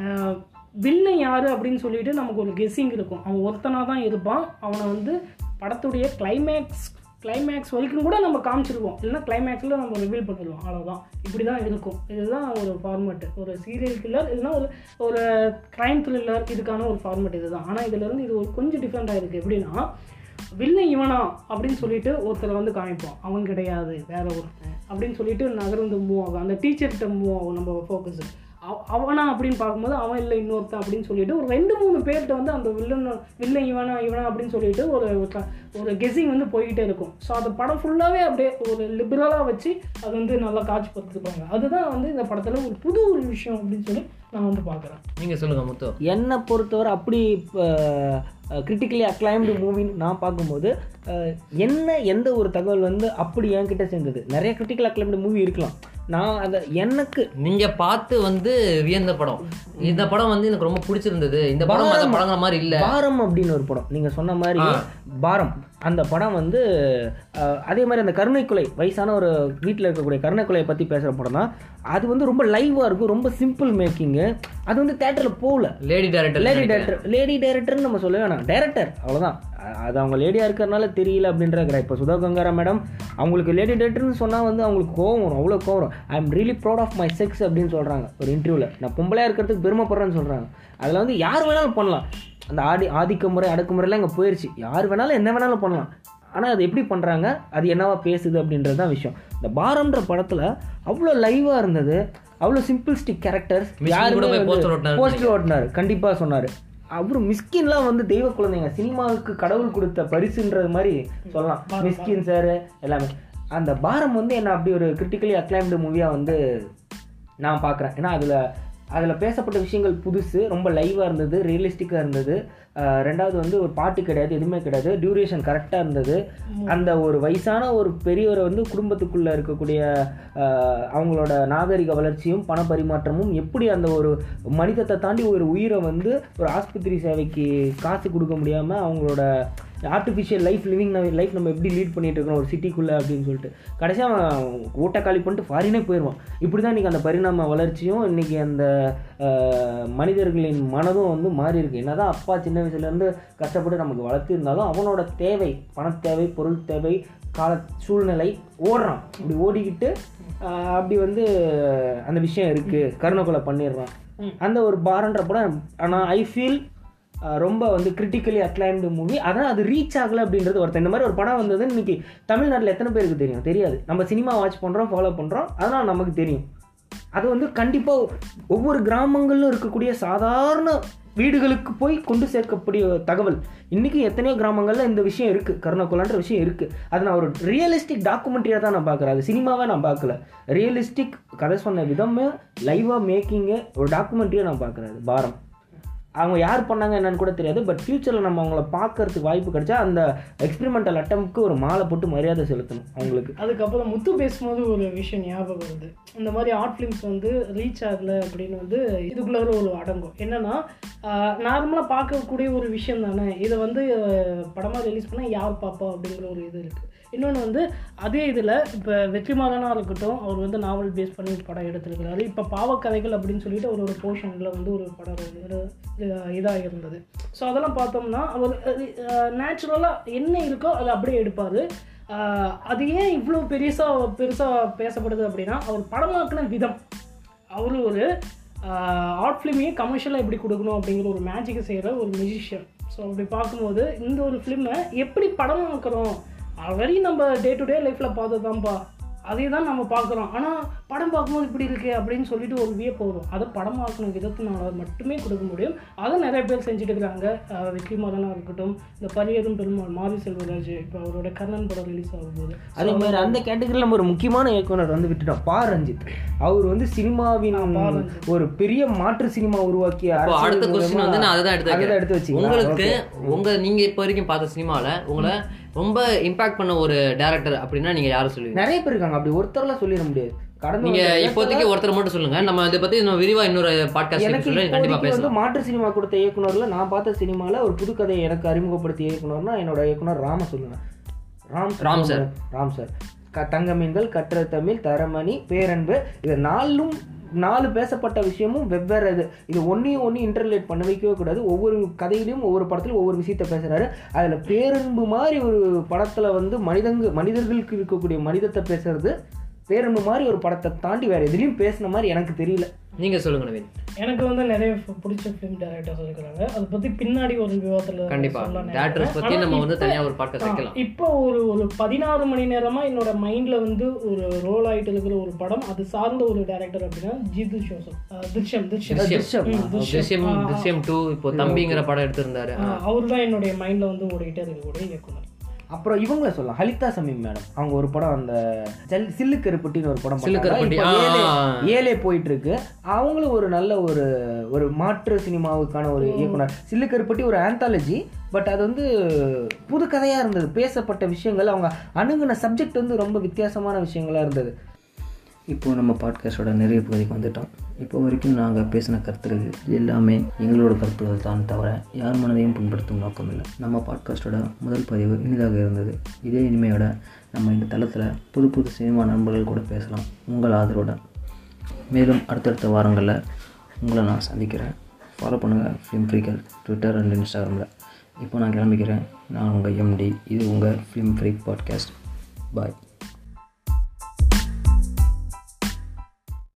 ஆஹ், வில்லன் யார் அப்படின்னு சொல்லிட்டு நமக்கு ஒரு கெஸ்ஸிங் இருக்கும். அவன் ஒருத்தனாக தான் இருப்பான். அவனை வந்து படத்துடைய கிளைமேக்ஸ் கிளைமேக்ஸ் வரைக்கும் கூட நம்ம காமிச்சிருவோம். இல்லைன்னா கிளைமேக்ஸில் நம்ம ரிவீல் பண்ணிடுவோம் அவ்வளோதான் இப்படி தான் இருக்கும். இதுதான் ஒரு ஃபார்மேட் ஒரு சீரியல் கில்லர் இல்லைன்னா ஒரு ஒரு க்ரைம் த்ரில்லர் இதுக்கான ஒரு ஃபார்மேட் இதுதான். ஆனால் இதுலேருந்து இது ஒரு கொஞ்சம் டிஃப்ரெண்ட்டாக இருக்குது எப்படின்னா வில்லன் இவனா அப்படின்னு சொல்லிட்டு ஒருத்தரை வந்து காமிப்போம். அவன் கிடையாது வேற ஒருத்தன் அப்படின்னு சொல்லிட்டு நகர்ந்து மூவ் ஆகும். அந்த டீச்சர்கிட்ட மூவ் ஆகும் நம்ம ஃபோக்கஸ் அவனா அப்படின்னு பார்க்கும்போது அவன் இல்லை இன்னொருத்தன் அப்படின்னு சொல்லிட்டு ஒரு ரெண்டு மூணு பேர்கிட்ட வந்து அந்த வில்லன் வில்லன் இவனா இவனா அப்படின்னு சொல்லிட்டு ஒரு ஒரு- ஒரு கெஸிங் வந்து போய்கிட்டே இருக்கும். ஸோ அந்த படம் ஃபுல்லாகவே அப்படியே ஒரு லிபரலாக வச்சு அது வந்து நல்லா காட்சிப்படுத்திருப்பாங்க. அதுதான் வந்து இந்த படத்தில் ஒரு புது ஒரு விஷயம் அப்படின்னு சொல்லி நான் வந்து பார்க்குறேன். நீங்க சொல்லுங்க முத்து. என்னை பொறுத்தவரை அப்படி கிரிட்டிக்கலி அக்ளைம்டு மூவின்னு நான் பார்க்கும்போது என்ன எந்த ஒரு தகவல் வந்து அப்படி என்கிட்ட சேர்ந்தது? நிறைய கிரிட்டிக்கல் அக்ளைம்டு மூவி இருக்கலாம். நான் அதை எனக்கு நீங்க பார்த்து வந்து வியந்த படம் இந்த படம் வந்து எனக்கு ரொம்ப பிடிச்சிருந்தது இந்த படம். படங்கள் மாதிரி இல்ல பாரம் அப்படின்னு ஒரு படம் நீங்கள் சொன்ன மாதிரி. பாரம் அந்த படம் வந்து அதே மாதிரி அந்த கருணைக்குலை வயசான ஒரு வீட்டில் இருக்கக்கூடிய கருணைக்குலையை பற்றி பேசுகிற படம் தான். அது வந்து ரொம்ப லைவாக இருக்கும் ரொம்ப சிம்பிள் மேக்கிங்கு அது வந்து தேட்டரில் போகல. Lady director lady director lady டேரக்டர்னு நம்ம சொல்ல வேணாம். டேரக்டர் அவ்வளோதான் அது அவங்க லேடியாக இருக்கிறனால தெரியல அப்படின்ற இப்போ சுதா கங்காரா மேடம் அவங்களுக்கு லேடி டேரக்டர்னு சொன்னால் வந்து அவங்களுக்கு கோவம் வரும் அவ்வளோ கோவம் வரும். I am really proud of my sex அப்படின்னு சொல்கிறாங்க ஒரு இன்டர்வியூவில் நான் பொம்பளையாக இருக்கிறதுக்கு பெருமைப்படுறேன்னு சொல்கிறாங்க அதில் வந்து யார் வேணாலும் பண்ணலாம். அந்த ஆடி ஆதிக்க முறை அடக்குமுறைலாம் இங்கே போயிடுச்சு யார் வேணாலும் என்ன வேணாலும் பண்ணலாம். ஆனால் அது எப்படி பண்ணுறாங்க அது என்னவா பேசுது அப்படின்றது தான் விஷயம். இந்த பாரம்ன்ற படத்தில் அவ்வளோ லைவாக இருந்தது. அவ்வளோ சிம்பிள்ஸ்டிக் கேரக்டர்ஸ் ஓட்டினாரு போஸ்டர் ஓட்டினார். கண்டிப்பாக சொன்னார். அப்புறம் மிஸ்கின்லாம் வந்து தெய்வ குழந்தைங்க. சினிமாவுக்கு கடவுள் கொடுத்த பரிசுன்றது மாதிரி சொல்லலாம். மிஸ்கின் சார் எல்லாமே. அந்த பாரம் வந்து என்ன அப்படி ஒரு கிரிட்டிக்கலி அக்ளைம்டு மூவியாக வந்து நான் பார்க்குறேன் ஏன்னா அதில் அதில் பேசப்பட்ட விஷயங்கள் புதுசு ரொம்ப லைவாக இருந்தது ரியலிஸ்டிக்காக இருந்தது. ரெண்டாவது வந்து ஒரு பாட்டு கிடையாது எதுவுமே கிடையாது. டியூரேஷன் கரெக்டாக இருந்தது. அந்த ஒரு வயசான ஒரு பெரியவரை வந்து குடும்பத்துக்குள்ளே இருக்கக்கூடிய அவங்களோட நாகரிக வளர்ச்சியும் பண பரிமாற்றமும் எப்படி அந்த ஒரு மனிதத்தை தாண்டி ஒரு உயிரை வந்து ஒரு ஆஸ்பத்திரி சேவைக்கு காசு கொடுக்க முடியாமல் அவங்களோட ஆர்டிஃபிஷியல் லைஃப் லிவிங் லைஃப் நம்ம எப்படி லீட் பண்ணிட்டு இருக்கோம் ஒரு சிட்டிக்குள்ளே அப்படின்னு சொல்லிட்டு. கடைசியாக அவன் ஊட்ட காலி பண்ணிட்டு ஃபாரினே போயிடுவான் இப்படி தான் இன்றைக்கி அந்த பரிணாம வளர்ச்சியும் இன்றைக்கி அந்த மனிதர்களின் மனதும் வந்து மாறி இருக்கு. என்னதான் அப்பா சின்ன வயசுலேருந்து கஷ்டப்பட்டு நமக்கு வளர்த்திருந்தாலும் அவனோட தேவை பணத்தேவை பொருள் தேவை கால சூழ்நிலை ஓடுறான். இப்படி ஓடிக்கிட்டு அப்படி வந்து அந்த விஷயம் இருக்குது கருணை பண்ணிடுறான். அந்த ஒரு பாரன்ற படம் ஆனால் ஐ ஃபீல் ரொம்ப வந்து கிரிட்டிக்கலி அக்ளைம்டு மூவி அதான் அது ரீச் ஆகலை அப்படின்றது ஒருத்தன் இந்த மாதிரி ஒரு படம் வந்தது இன்றைக்கி தமிழ்நாட்டில் எத்தனை பேருக்கு தெரியும்? தெரியாது. நம்ம சினிமா வாட்ச் பண்ணுறோம் ஃபாலோ பண்ணுறோம் அதனால் நமக்கு தெரியும். அது வந்து கண்டிப்பாக ஒவ்வொரு கிராமங்களிலும் இருக்கக்கூடிய சாதாரண வீடுகளுக்கு போய் கொண்டு சேர்க்கக்கூடிய தகவல். இன்றைக்கி எத்தனையோ கிராமங்களில் இந்த விஷயம் இருக்குது கருணாக்குலான்ற விஷயம் இருக்குது அது நான் ஒரு ரியலிஸ்டிக் டாக்குமெண்ட்ரியாக தான் நான் பார்க்குறேன். அது சினிமாவே நான் பார்க்கல. ரியலிஸ்டிக் கதை சொன்ன விதமே லைவாக மேக்கிங்கு ஒரு டாக்குமெண்ட்ரியாக நான் பார்க்குறேன். பாரம். அவங்க யார் பண்ணாங்க என்னன்னு கூட தெரியாது பட் ஃப்யூச்சரில் நம்ம அவங்கள பார்க்கறதுக்கு வாய்ப்பு கிடைச்சா அந்த எக்ஸ்பெரிமெண்டல் அட்டம்க்கு ஒரு மாலை போட்டு மரியாதை செலுத்தணும் அவங்களுக்கு. அதுக்கப்புறம் முத்து பேசும்போது ஒரு விஷயம் ஞாபகம் வருது. இந்த மாதிரி ஆர்ட் ஃபிலிம்ஸ் வந்து ரீச் ஆகலை அப்படின்னு வந்து இதுக்குள்ளார ஒரு அடங்கும். என்னென்னா நார்மலாக பார்க்கக்கூடிய ஒரு விஷயம் தானே. இதை வந்து படமாக ரிலீஸ் பண்ணால் யார் பார்ப்பா அப்படிங்கிற ஒரு இது இருக்குது இன்னொன்று வந்து அதே இதில் இப்போ வெற்றிமாறனாக இருக்கட்டும் அவர் வந்து நாவல் பேஸ் பண்ணி படம் எடுத்திருக்கிறாரு. இப்போ பாவக்கதைகள் அப்படின்னு சொல்லிட்டு அவரோட போர்ஷனில் வந்து ஒரு படம் இதாக இருந்தது. ஸோ அதெல்லாம் பார்த்தோம்னா அவர் நேச்சுரலாக என்ன இருக்கோ அதை அப்படியே எடுப்பார். அது ஏன் இவ்வளோ பெருசாக பெருசாக பேசப்படுது அப்படின்னா அவர் படமாக்கின விதம். அவர் ஒரு ஆர்ட் ஃபிலிமையே கமர்ஷியலாக எப்படி கொடுக்கணும் அப்படிங்கிற ஒரு மேஜிக்கை செய்கிற ஒரு மியூசிஷியன் ஸோ அப்படி பார்க்கும்போது இந்த ஒரு ஃபிலிமை எப்படி படமாக்குறோம்? ஆல்ரெடி நம்ம டே டு டே லைஃப்பில் பார்த்ததான்ப்பா அதே தான் நம்ம பார்க்குறோம். ஆனால் படம் பார்க்கும்போது இப்படி இருக்கே அப்படின்னு சொல்லிட்டு ஒரு வியப்பு வரும் அதை படமாக்கின விதத்தினால மட்டுமே கொடுக்க முடியும். அதை நிறைய பேர் செஞ்சுட்டு இருக்கிறாங்க வெற்றிமாறனாக இருக்கட்டும். இந்த பரியரும் பெருமாள் மாரி செல்வராஜ் இப்போ அவரோட கர்ணன் படம் ரிலீஸ் ஆகும் போது. அதே மாதிரி அந்த கேட்டகரியில் நம்ம ஒரு முக்கியமான இயக்குனர் வந்து விட்டுட்டோம். பா ரஞ்சித். அவர் வந்து சினிமாவின் ஒரு பெரிய மாற்று சினிமா உருவாக்கிய அடுத்த கொஸ்டின் வந்து நான் அதுதான் எடுத்து அதுதான் வைக்கிறேன். எடுத்து வச்சிங்களா? உங்களுக்கு Okay. உங்க நீங்க இப்போ வரைக்கும் பார்த்த சினிமால உங்களை ரொம்ப இம்பாக்ட் பண்ண ஒரு டேரக்டர் அப்படின்னா நீங்க யாரை சொல்லுவீங்க? நிறைய பேர் இருக்காங்க. அப்படி ஒருத்தர்லாம் சொல்லிட முடியாது. கடந்த நீங்க இப்போதைக்கு ஒருத்தர் மட்டும் சொல்லுங்க. நம்ம இதை பத்தி இன்னும் விரிவா இன்னொரு பாட்காஸ்ட் சொல்லி கண்டிப்பா பேசலாம். மாற்று சினிமா கொடுத்த இயக்குனர்ல நான் பார்த்த சினிமால ஒரு புது கதையை எனக்கு அறிமுகப்படுத்திய இயக்குனர்னா என்னோட இயக்குனர் ராம சொல்லுங்க. ராம் ராம் sir. ராம் சார். க தங்க மீன்கள் கற்ற தமிழ் தரமணி பேரன்பு இது நாலும் நாலு பேசப்பட்ட விஷயமும் வெவ்வேறு இது. இது ஒன்றையும் ஒன்று இன்டர்லேட் பண்ண வைக்கவே கூடாது. ஒவ்வொரு கதையிலையும் ஒவ்வொரு படத்துலையும் ஒவ்வொரு விஷயத்த பேசுகிறாரு அதில் பேரன்பு மாதிரி ஒரு படத்தில் வந்து மனிதங்க மனிதர்களுக்கு இருக்கக்கூடிய மனிதத்தை பேசுறது பேரன்பு மாதிரி ஒரு படத்தை தாண்டி வேறு எதுலேயும் பேசின மாதிரி எனக்கு தெரியல. நீங்க சொல்லுங்க நவீன். எனக்கு வந்து நிறைய பிடிச்ச ஃபிலிம் டைரக்டர்ஸ் இருக்கிறாங்க. அதை பற்றி பின்னாடி ஒரு விவாதத்தில் கண்டிப்பா. டேரக்டர்ஸ் பத்தி நம்ம வந்து தனியா ஒரு பாட்காஸ்ட் வைக்கலாம். இப்போ ஒரு ஒரு பதினாறு மணி நேரமா என்னோட மைண்ட்ல வந்து ஒரு ரோல் ஆயிட்டு இருக்கிற ஒரு படம். அது சார்ந்த ஒரு டைரக்டர் அப்படின்னா ஜிது ஜோசப். திருஷ்யம் திருஷ்யம். திருஷ்யம். டூ இப்போ தம்பிங்கிற படம் எடுத்திருந்தாரு. அவர் தான் என்னுடைய மைண்ட்ல வந்து ஓடிக்கிட்டே இருக்கக்கூடிய இயக்குனர். அப்புறம் இவங்கள சொல்லலாம். ஹலிதா சமீம் மேடம். அவங்க ஒரு படம் அந்த ஜல் சில்லு கருப்பட்டின்னு ஒரு படம் பண்ணாங்க. ஆ. ஏலே போயிட்டு இருக்கு அவங்களும் ஒரு நல்ல ஒரு ஒரு மாற்று சினிமாவுக்கான ஒரு இயக்குனர். சில்லு கருப்பட்டி ஒரு ஆந்தாலஜி பட் அது வந்து புது கதையா இருந்தது. பேசப்பட்ட விஷயங்கள் அவங்க அணுகுன சப்ஜெக்ட் வந்து ரொம்ப வித்தியாசமான விஷயங்களா இருந்தது. இப்போது நம்ம பாட்காஸ்டோட நிறைய பகுதிக்கு வந்துட்டோம். இப்போ வரைக்கும் நாங்கள் பேசின கருத்துக்கள் எல்லாமே எங்களோட கருத்துக்கள் தான் தவிர யார் மனதையும் புண்படுத்தும் நோக்கம் இல்லை. நம்ம பாட்காஸ்டோட முதல் பதிவு இனிதாக இருந்தது. இதே இனிமையோட நம்ம இந்த தளத்தில் புது புது சினிமா நண்பர்கள் கூட பேசலாம். உங்கள் ஆதரவோட. மேலும் அடுத்தடுத்த வாரங்களில் உங்களை நான் சந்திக்கிறேன். ஃபாலோ பண்ணுங்கள் ஃபிலிம் ஃப்ரீக்கள் ட்விட்டர் அண்ட் இன்ஸ்டாகிராமில் இப்போ நான் கிளம்பிக்கிறேன். நான் உங்கள் எம்டி இது உங்கள் ஃபிலிம் ஃப்ரீக் பாட்காஸ்ட் பாய்